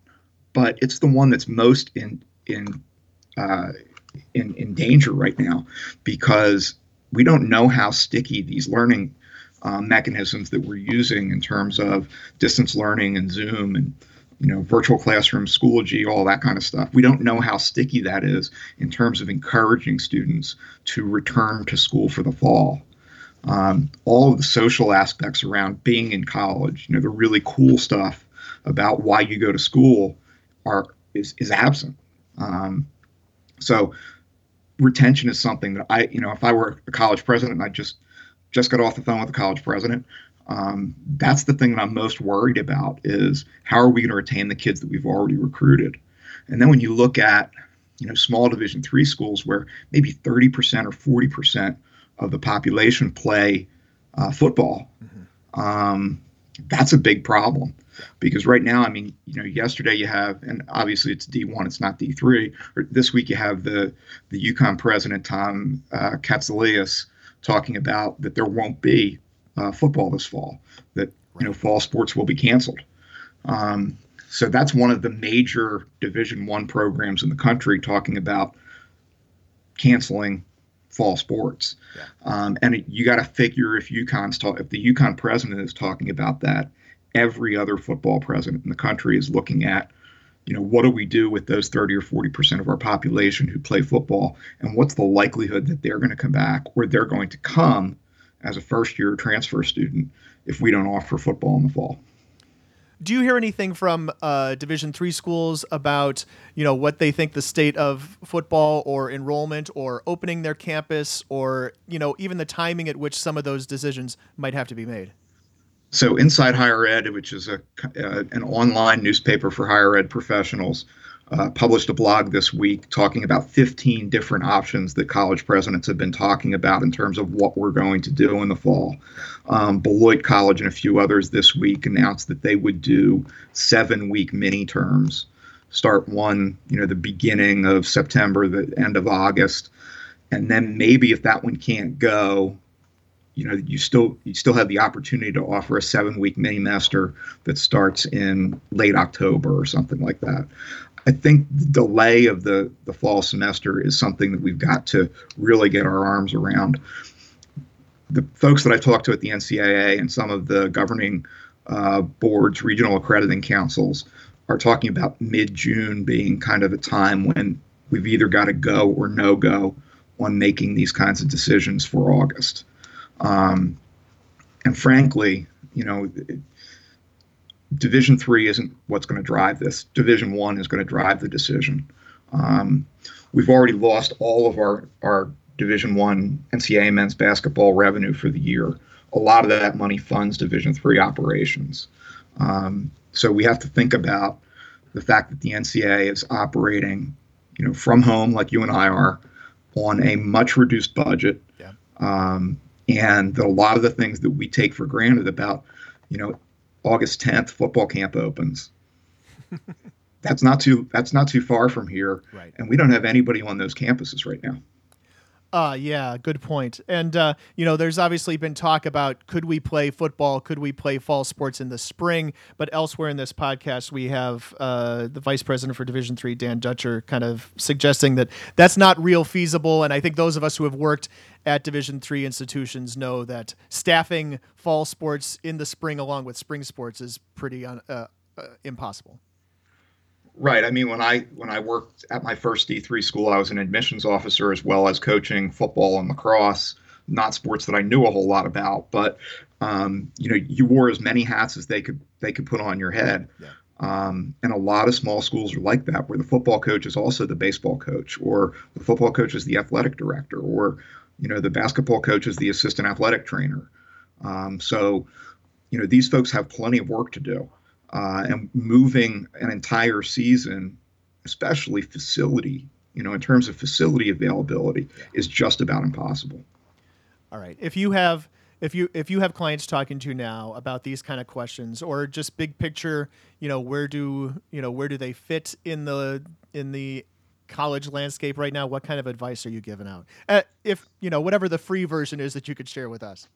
I: but it's the one that's most in in uh, in, in danger right now because we don't know how sticky these learning uh, mechanisms that we're using in terms of distance learning and Zoom and you know virtual classroom, Schoology, all that kind of stuff. We don't know how sticky that is in terms of encouraging students to return to school for the fall um, all of the social aspects around being in college, you know, the really cool stuff about why you go to school are is, is absent. Um, so retention is something that I, you know, if I were a college president and I just just got off the phone with a college president, um, that's the thing that I'm most worried about is how are we going to retain the kids that we've already recruited? And then when you look at, you know, small Division three schools where maybe 30% or 40% of the population play uh, football. Mm-hmm. Um, that's a big problem because right now, I mean, you know, yesterday you have, and obviously it's D1, it's not D3. Or this week you have the the UConn president Tom uh, Katsouleas talking about that there won't be uh, football this fall, that you know fall sports will be canceled. Um, so that's one of the major Division One programs in the country talking about canceling fall sports. Yeah. Um, and you got to figure if UConn's talk, if the UConn president is talking about that, every other football president in the country is looking at, you know, what do we do with those 30 or 40 percent of our population who play football, and what's the likelihood that they're going to come back or they're going to come as a first year transfer student if we don't offer football in the fall
A: do you hear anything from uh, Division three schools about you know what they think the state of football or enrollment or opening their campus or you know even the timing at which some of those decisions might have to be made?
I: So, Inside Higher Ed, which is a uh, an online newspaper for higher ed professionals, uh, published a blog this week talking about 15 different options that college presidents have been talking about in terms of what we're going to do in the fall. Um, Beloit College and a few others this week announced that they would do seven week mini terms, start one, you know, the beginning of September, the end of August. And then maybe if that one can't go, you know you still you still have the opportunity to offer a seven week minimester that starts in late October or something like that. I think the delay of the, the fall semester is something that we've got to really get our arms around. The folks that I talked to at the NCAA and some of the governing uh, boards, regional accrediting councils, are talking about mid June being kind of a time when we've either got to go or no go on making these kinds of decisions for August. Um, and frankly, you know, Division three isn't what's going to drive this. Division one is going to drive the decision. Um, we've already lost all of our our Division one NCAA men's basketball revenue for the year. A lot of that money funds Division three operations. Um, so we have to think about the fact that the NCAA is operating, you know, from home like you and I are, on a much reduced budget um, and that a lot of the things that we take for granted about, you know, August 10th football camp opens. *laughs* that's not too that's not too far from here,
A: Right.
I: and we don't have anybody on those campuses right now.
A: Uh, yeah, good point. And, uh, you know, there's obviously been talk about could we play football? Could we play fall sports in the spring? But elsewhere in this podcast, we have uh, the vice president for Division Three, Dan Dutcher, kind of suggesting that that's not real feasible. And I think those of us who have worked at Division Three institutions know that staffing fall sports in the spring along with spring sports is pretty un- uh, uh, impossible.
I: Right. I mean, when I when I worked at my first D three school, I was an admissions officer as well as coaching football and lacrosse. Not sports that I knew a whole lot about, but um, you know, you wore as many hats as they could they could put on your head.
A: Yeah.
I: Um, and a lot of small schools are like that, where the football coach is also the baseball coach, or the football coach is the athletic director, or you know, the basketball coach is the assistant athletic trainer. Um, so, you know, these folks have plenty of work to do uh, and moving an entire season, especially facility, you know, in terms of facility availability, is just about impossible.
A: All right. If you have if you if you have clients talking to you now about these kind of questions or just big picture, you know, where do you know where do they fit in the in the college landscape right now? What kind of advice are you giving out? Uh, if you know whatever the free version is that you could share with us.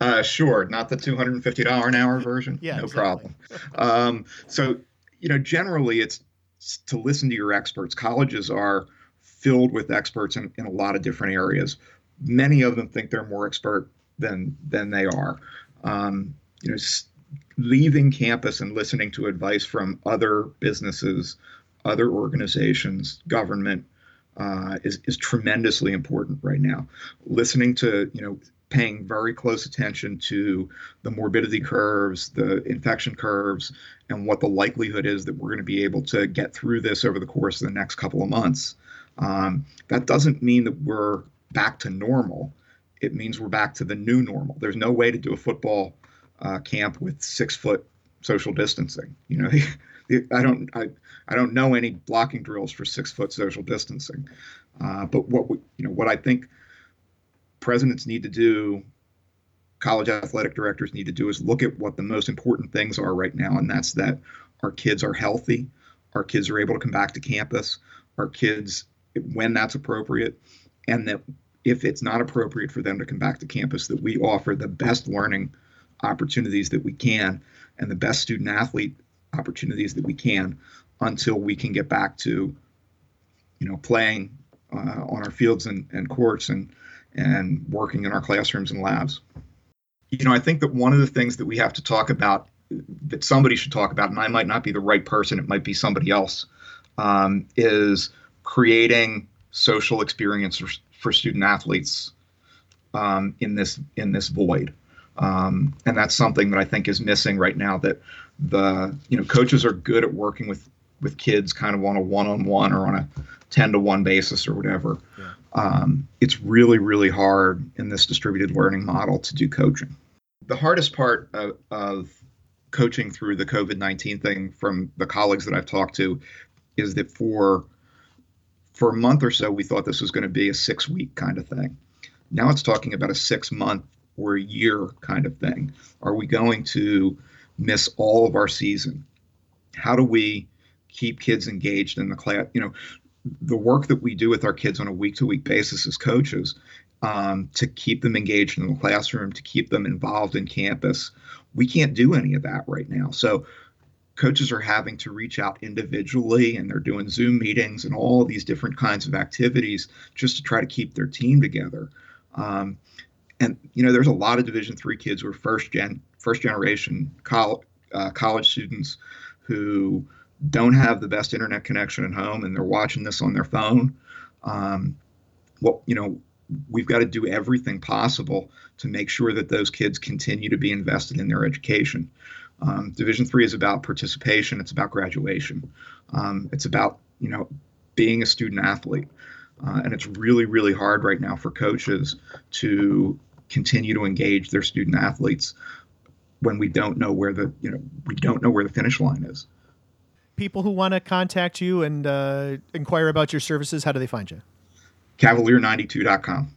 I: Uh, sure, not the two hundred and fifty dollar an hour version.
A: Yeah,
I: no
A: exactly.
I: problem. um, so, you know, generally, it's to listen to your experts. Colleges are filled with experts in, in a lot of different areas. Many of them think they're more expert than than they are. Um, you know, s- leaving campus and listening to advice from other businesses, other organizations, government uh, is is tremendously important right now. Listening to you know paying very close attention to the morbidity curves, the infection curves, and what the likelihood is that we're going to be able to get through this over the course of the next couple of months. Um, that doesn't mean that we're back to normal. It means we're back to the new normal. There's no way to do a football uh, camp with six foot social distancing. You know, *laughs* I don't I, I don't know any blocking drills for six foot social distancing. Uh, but what we, you know what I think presidents need to do, college athletic directors need to do is look at what the most important things are right now, and that's that our kids are healthy, our kids are able to come back to campus, our kids when that's appropriate, and that if it's not appropriate for them to come back to campus, that we offer the best learning opportunities that we can and the best student athlete opportunities that we can until we can get back to you know playing uh, on our fields and, and courts and and working in our classrooms and labs you know i think that one of the things that we have to talk about that somebody should talk about and i might not be the right person it might be somebody else um, is creating social experience for, for student athletes um, in this in this void um, and that's something that I think is missing right now. That the you know coaches are good at working with with kids kind of on a one-on-one or on a 10 to 1 basis or whatever
A: Yeah.
I: Um, it's really really hard in this distributed learning model to do coaching. The hardest part of, of coaching through the covid-19 thing from the colleagues that i've talked to is that for for a month or so we thought this was going to be a six week kind of thing. Now it's talking about a six month or a year kind of thing. Are we going to miss all of our season? How do we keep kids engaged in the class you know the work that we do with our kids on a week to week basis as coaches um, to keep them engaged in the classroom to keep them involved in campus we can't do any of that right now. So coaches are having to reach out individually and they're doing zoom meetings and all these different kinds of activities just to try to keep their team together. Um, and you know there's a lot of division three kids who are first gen first generation college, uh, college students who don't have the best internet connection at home and they're watching this on their phone um, well you know we've got to do everything possible to make sure that those kids continue to be invested in their education. Um, division three is about participation it's about graduation. Um, it's about you know being a student athlete. Uh, and it's really really hard right now for coaches to continue to engage their student athletes when we don't know where the you know we don't know where the finish line is
A: People who want to contact you and uh, inquire about your services, how do they find you?
I: cavalier92.com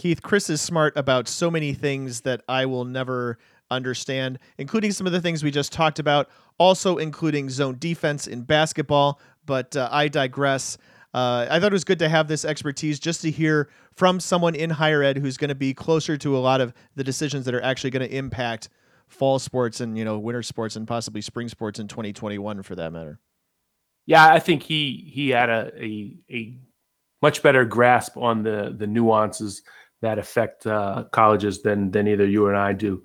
A: Keith, Chris is smart about so many things that I will never understand, including some of the things we just talked about, also including zone defense in basketball. But uh, I digress. Uh, I thought it was good to have this expertise just to hear from someone in higher ed who's going to be closer to a lot of the decisions that are actually going to impact fall sports and you know winter sports and possibly spring sports in 2021 for that matter.
B: Yeah, I think he he had a a, a much better grasp on the the nuances that affect uh, colleges than than either you and I do.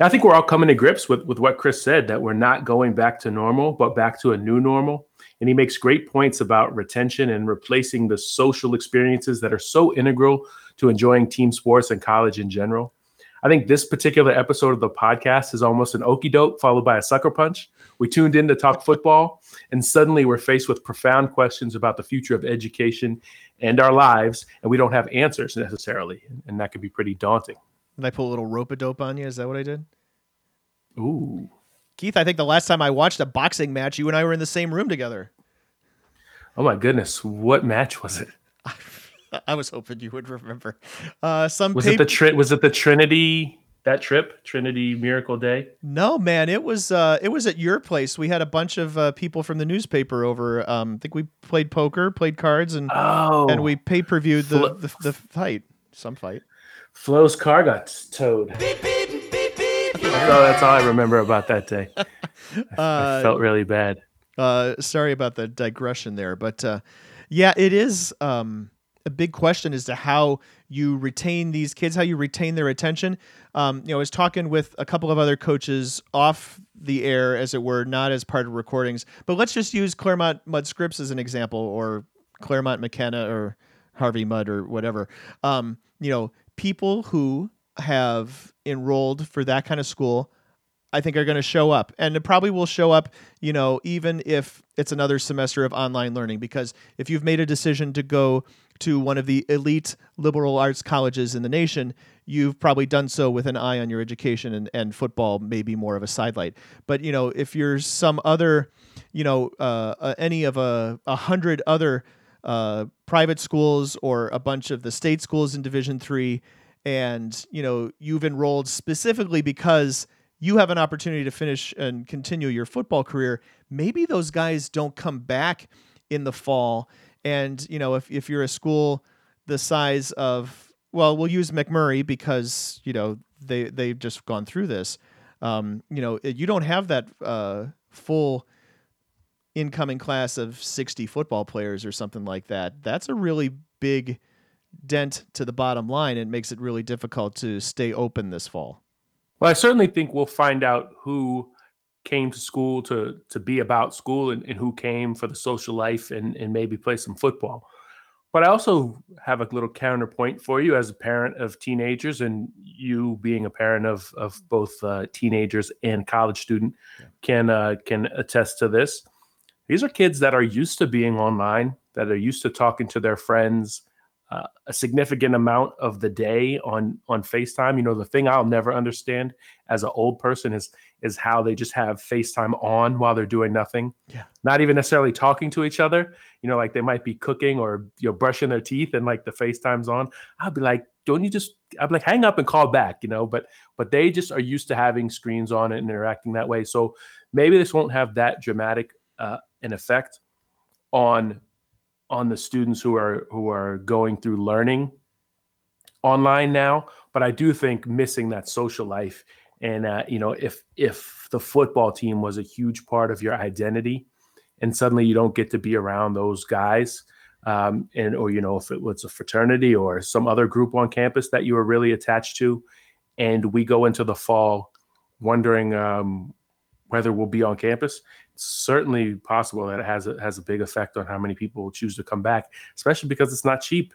B: I think we're all coming to grips with with what Chris said that we're not going back to normal, but back to a new normal. And he makes great points about retention and replacing the social experiences that are so integral to enjoying team sports and college in general. I think this particular episode of the podcast is almost an okey doke followed by a sucker punch. We tuned in to talk football, and suddenly we're faced with profound questions about the future of education and our lives, and we don't have answers necessarily. And that can be pretty daunting.
A: Did I pull a little rope a dope on you? Is that what I did?
B: Ooh.
A: Keith, I think the last time I watched a boxing match, you and I were in the same room together.
B: Oh my goodness, what match was it? *laughs*
A: I was hoping you would remember. Uh, some
B: was it the tri- was it the Trinity that trip Trinity Miracle Day?
A: No, man, it was uh, it was at your place. We had a bunch of uh, people from the newspaper over. Um, I think we played poker, played cards, and
B: oh,
A: and we pay per viewed the, Flo- the the fight, some fight.
B: Flo's car got towed. Beep, beep, beep, beep. So that's all I remember about that day. *laughs* I, I felt really bad.
A: Uh, sorry about the digression there, but uh, yeah, it is. Um, a big question as to how you retain these kids, how you retain their attention. Um, you know, I was talking with a couple of other coaches off the air, as it were, not as part of recordings. But let's just use Claremont Mudd Scripps as an example, or Claremont McKenna, or Harvey Mudd, or whatever. Um, you know, people who have enrolled for that kind of school I think are going to show up. And it probably will show up, you know, even if it's another semester of online learning. Because if you've made a decision to go to one of the elite liberal arts colleges in the nation, you've probably done so with an eye on your education and, and football may be more of a sidelight. But, you know, if you're some other, you know, uh, uh, any of a, a hundred other uh, private schools or a bunch of the state schools in Division three, and, you know, you've enrolled specifically because – you have an opportunity to finish and continue your football career. Maybe those guys don't come back in the fall. And, you know, if, if you're a school the size of, well, we'll use McMurry because, you know, they, they've just gone through this. Um, you know, you don't have that uh, full incoming class of 60 football players or something like that. That's a really big dent to the bottom line. It makes it really difficult to stay open this fall.
B: Well, I certainly think we'll find out who came to school to to be about school and, and who came for the social life and, and maybe play some football. But I also have a little counterpoint for you as a parent of teenagers, and you being a parent of of both uh, teenagers and college student yeah. can uh, can attest to this. These are kids that are used to being online, that are used to talking to their friends, uh, a significant amount of the day on on FaceTime. You know, the thing I'll never understand as an old person is is how they just have FaceTime on while they're doing nothing.
A: Yeah.
B: Not even necessarily talking to each other. You know, like they might be cooking or you know brushing their teeth and like the FaceTime's on. I'll be like, don't you just I'm like hang up and call back, you know, but but they just are used to having screens on and interacting that way. So maybe this won't have that dramatic uh, an effect on on the students who are who are going through learning online now but i do think missing that social life and uh, you know if if the football team was a huge part of your identity and suddenly you don't get to be around those guys um, and or you know if it was a fraternity or some other group on campus that you were really attached to and we go into the fall wondering um, whether we'll be on campus it's certainly possible that it has a, has a big effect on how many people will choose to come back, especially because it's not cheap.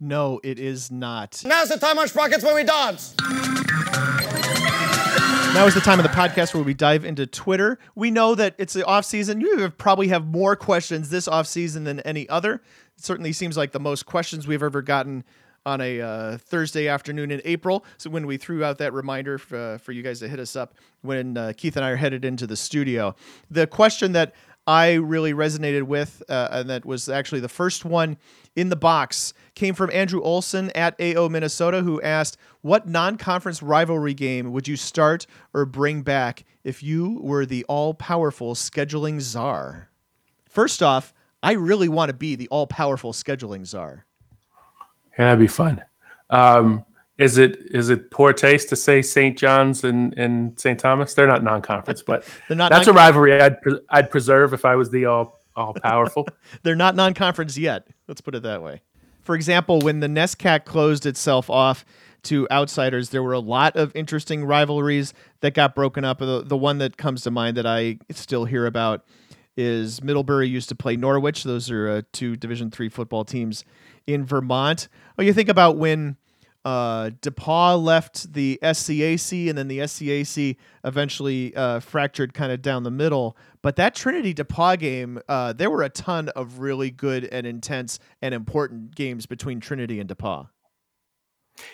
A: No, it is not.
J: Now's the time on Sprockets where we dance.
A: Now is the time of the podcast where we dive into Twitter. We know that it's the off season. You probably have more questions this off season than any other. It certainly seems like the most questions we've ever gotten on a uh, Thursday afternoon in April. So when we threw out that reminder for, uh, for you guys to hit us up when uh, Keith and I are headed into the studio, the question that I really resonated with, uh, and that was actually the first one in the box, came from Andrew Olson at AO Minnesota, who asked, What non conference rivalry game would you start or bring back if you were the all powerful scheduling czar? First off, I really want to be the all powerful scheduling czar.
B: Yeah, that'd be fun. Um, is it is it poor taste to say St. John's and, and St. Thomas? They're not non-conference, but *laughs*
A: They're not
B: that's a rivalry I'd pre- I'd preserve if I was the all all powerful. *laughs*
A: They're not non conference yet. Let's put it that way. For example, when the NESCAC closed itself off to outsiders, there were a lot of interesting rivalries that got broken up. The, the one that comes to mind that I still hear about is Middlebury used to play Norwich. Those are uh, two Division three football teams in Vermont. Oh, you think about when uh, DePauw left the SCAC, and then the SCAC eventually uh, fractured kind of down the middle. But that Trinity DePauw game, uh, there were a ton of really good and intense and important games between Trinity and DePauw.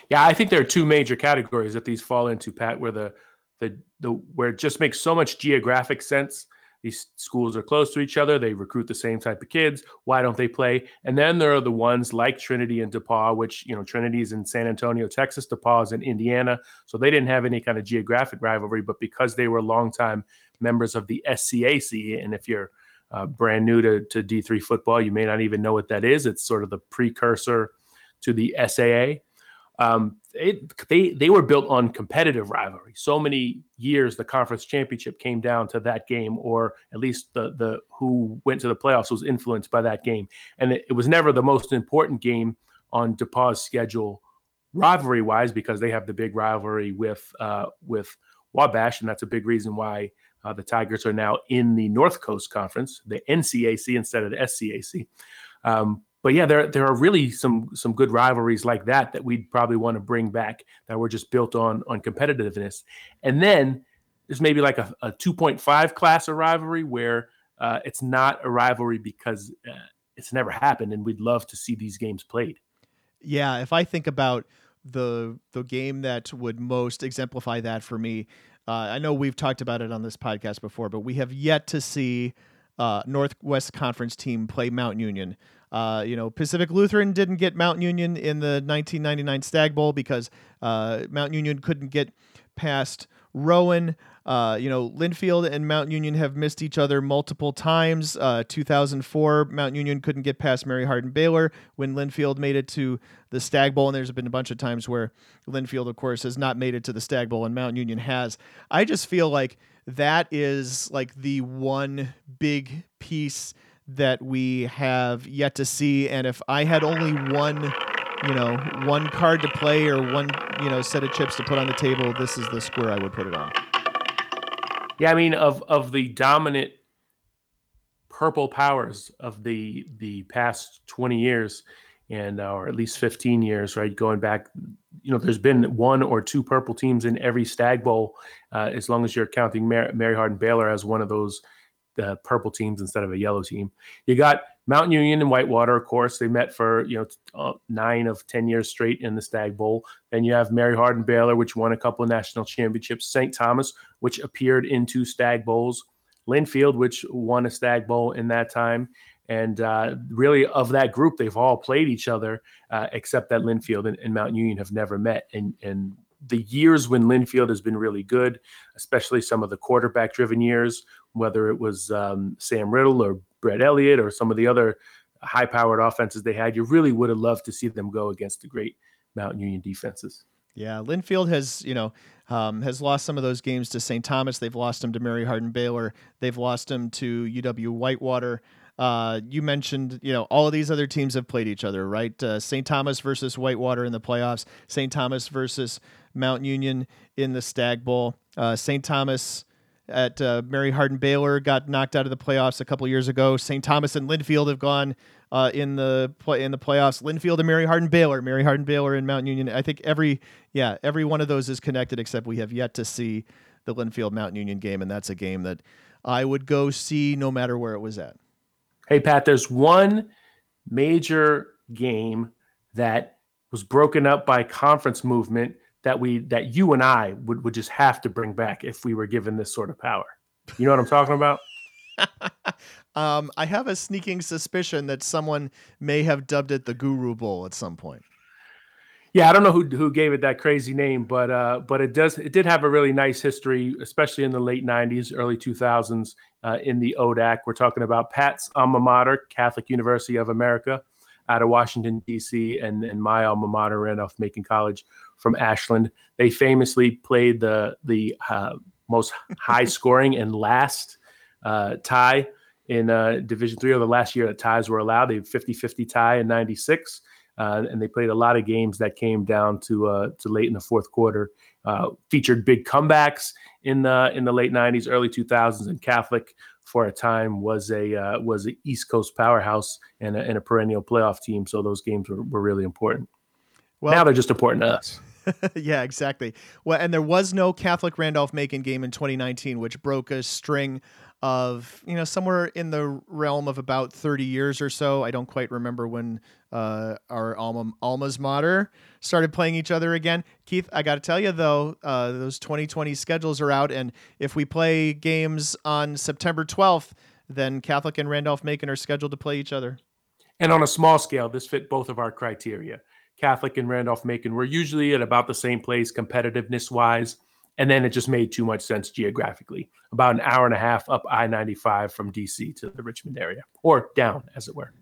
B: Yeah, I think there are two major categories that these fall into, Pat, where the the the where it just makes so much geographic sense. These schools are close to each other. They recruit the same type of kids. Why don't they play? And then there are the ones like Trinity and DePauw, which you know Trinity's in San Antonio, Texas. DePauw's in Indiana, so they didn't have any kind of geographic rivalry. But because they were longtime members of the SCAC, and if you're uh, brand new to, to D3 football, you may not even know what that is. It's sort of the precursor to the SAA um, it, they they were built on competitive rivalry. So many years, the conference championship came down to that game, or at least the the who went to the playoffs was influenced by that game. And it, it was never the most important game on DePauw's schedule, rivalry wise, because they have the big rivalry with uh, with Wabash, and that's a big reason why uh, the Tigers are now in the North Coast Conference, the NCAC instead of the SCAC. Um, but yeah, there there are really some some good rivalries like that that we'd probably want to bring back that were just built on on competitiveness. And then there's maybe like a, a 2.5 class of rivalry where uh, it's not a rivalry because uh, it's never happened, and we'd love to see these games played.
A: Yeah, if I think about the the game that would most exemplify that for me, uh, I know we've talked about it on this podcast before, but we have yet to see uh, Northwest Conference team play Mount Union. Uh, you know, Pacific Lutheran didn't get Mount Union in the 1999 Stag Bowl because uh, Mount Union couldn't get past Rowan. Uh, you know, Linfield and Mount Union have missed each other multiple times. Uh, 2004, Mount Union couldn't get past Mary Hardin Baylor when Linfield made it to the Stag Bowl, and there's been a bunch of times where Linfield, of course, has not made it to the Stag Bowl, and Mount Union has. I just feel like that is like the one big piece that we have yet to see. And if I had only one, you know, one card to play or one, you know, set of chips to put on the table, this is the square I would put it on.
B: Yeah, I mean, of of the dominant purple powers of the the past 20 years and uh, or at least 15 years right going back you know there's been one or two purple teams in every stag bowl uh, as long as you're counting Mar- mary hardin baylor as one of those uh, purple teams instead of a yellow team you got Mount Union and Whitewater, of course, they met for you know uh, nine of ten years straight in the Stag Bowl. Then you have Mary Hardin Baylor, which won a couple of national championships. St. Thomas, which appeared in two Stag Bowls. Linfield, which won a Stag Bowl in that time. And uh, really, of that group, they've all played each other, uh, except that Linfield and, and Mount Union have never met. And and the years when Linfield has been really good, especially some of the quarterback-driven years, whether it was um, Sam Riddle or Brett Elliott or some of the other high-powered offenses they had, you really would have loved to see them go against the great Mount Union defenses.
A: Yeah, Linfield has you know um, has lost some of those games to St. Thomas. They've lost them to Mary Hardin Baylor. They've lost them to UW Whitewater. Uh, you mentioned, you know, all of these other teams have played each other, right? Uh, St. Thomas versus Whitewater in the playoffs. St. Thomas versus Mount Union in the Stag Bowl. Uh, St. Thomas at uh, Mary Hardin Baylor got knocked out of the playoffs a couple years ago. St. Thomas and Linfield have gone uh, in the play in the playoffs. Linfield and Mary Hardin Baylor, Mary Hardin Baylor and Mount Union. I think every yeah every one of those is connected, except we have yet to see the Linfield Mount Union game, and that's a game that I would go see no matter where it was at.
B: Hey Pat, there's one major game that was broken up by conference movement that we that you and I would, would just have to bring back if we were given this sort of power. You know what I'm talking about? *laughs*
A: Um, I have a sneaking suspicion that someone may have dubbed it the Guru Bowl at some point.
B: Yeah, I don't know who who gave it that crazy name, but uh, but it does it did have a really nice history, especially in the late '90s, early 2000s uh, in the ODAC. We're talking about Pat's alma mater, Catholic University of America, out of Washington D.C., and and my alma mater, Randolph Macon College from Ashland. They famously played the the uh, most high *laughs* scoring and last uh, tie in uh, Division Three, or the last year that ties were allowed. They 50-50 tie in '96. Uh, and they played a lot of games that came down to uh, to late in the fourth quarter. Uh, featured big comebacks in the in the late '90s, early 2000s, and Catholic for a time was a uh, was an East Coast powerhouse and a, and a perennial playoff team. So those games were, were really important. Well, now they're just important to us. *laughs*
A: yeah, exactly. Well, and there was no Catholic Randolph Macon game in 2019, which broke a string of you know somewhere in the realm of about 30 years or so. I don't quite remember when uh, our alma alma's mater started playing each other again. Keith, I got to tell you though, uh, those 2020 schedules are out, and if we play games on September 12th, then Catholic and Randolph Macon are scheduled to play each other.
B: And on a small scale, this fit both of our criteria. Catholic and Randolph Macon were usually at about the same place competitiveness wise and then it just made too much sense geographically. About an hour and a half up I 95 from DC to the Richmond area, or down, as it were.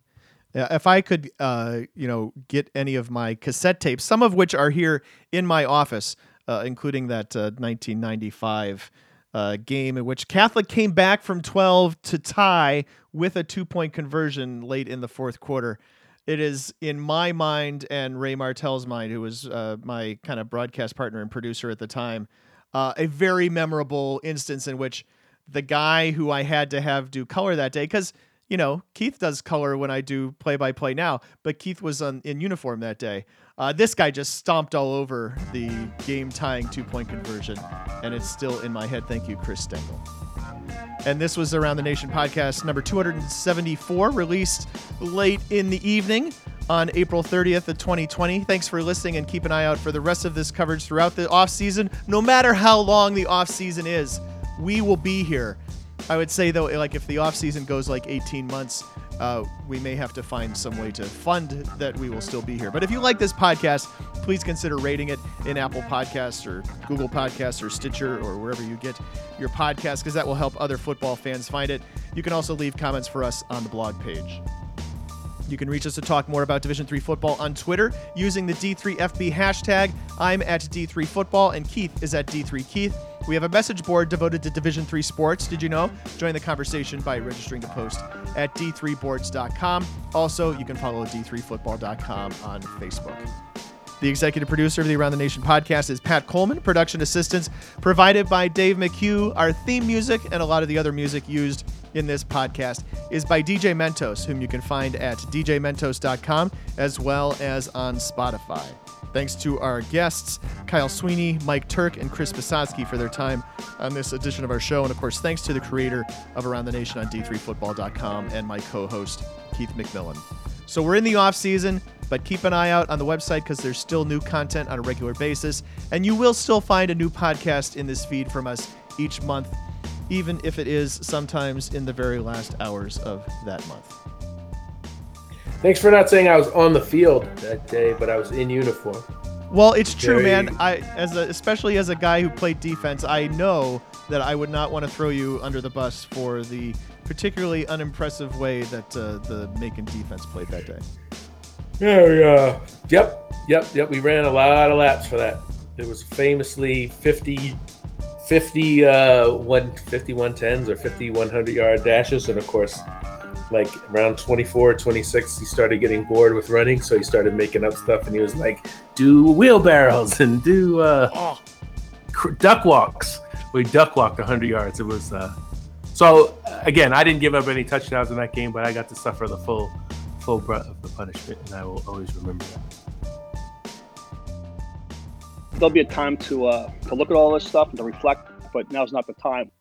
A: Yeah, if I could, uh, you know, get any of my cassette tapes, some of which are here in my office, uh, including that uh, 1995 uh, game in which Catholic came back from 12 to tie with a two point conversion late in the fourth quarter. It is in my mind and Ray Martell's mind, who was uh, my kind of broadcast partner and producer at the time, uh, a very memorable instance in which the guy who I had to have do color that day, because you know Keith does color when I do play by play now, but Keith was on, in uniform that day. Uh, this guy just stomped all over the game tying two point conversion, and it's still in my head. Thank you, Chris Stengel. And this was Around the Nation podcast number 274, released late in the evening on April 30th of 2020. Thanks for listening and keep an eye out for the rest of this coverage throughout the off season. No matter how long the off season is, we will be here. I would say though, like if the off season goes like 18 months, uh, we may have to find some way to fund that we will still be here. But if you like this podcast, please consider rating it in Apple Podcasts or Google Podcasts or Stitcher or wherever you get your podcast, because that will help other football fans find it. You can also leave comments for us on the blog page. You can reach us to talk more about Division 3 football on Twitter using the D3FB hashtag. I'm at D3 Football and Keith is at D3 Keith. We have a message board devoted to Division 3 sports. Did you know? Join the conversation by registering to post at d3boards.com. Also, you can follow d3football.com on Facebook. The executive producer of the Around the Nation podcast is Pat Coleman. Production assistance provided by Dave McHugh. Our theme music and a lot of the other music used in this podcast is by DJ Mentos, whom you can find at djmentos.com as well as on Spotify. Thanks to our guests, Kyle Sweeney, Mike Turk, and Chris Basotsky for their time on this edition of our show. And of course, thanks to the creator of Around the Nation on D3Football.com and my co host, Keith McMillan. So we're in the off season, but keep an eye out on the website because there's still new content on a regular basis. And you will still find a new podcast in this feed from us each month even if it is sometimes in the very last hours of that month.
B: Thanks for not saying I was on the field that day, but I was in uniform.
A: Well, it's true, very... man. I as a, especially as a guy who played defense, I know that I would not want to throw you under the bus for the particularly unimpressive way that uh, the Macon defense played that day.
B: Yeah, uh, yep, yep, yep. We ran a lot of laps for that. It was famously 50 50 uh, one, 50 110s or 50 100 yard dashes. And of course, like around 24, 26, he started getting bored with running. So he started making up stuff and he was like, do wheelbarrows and do uh, oh. duck walks. We duck walked 100 yards. It was uh, so again, I didn't give up any touchdowns in that game, but I got to suffer the full full brunt of the punishment, and I will always remember that
K: there'll be a time to uh, to look at all this stuff and to reflect, but now's not the time.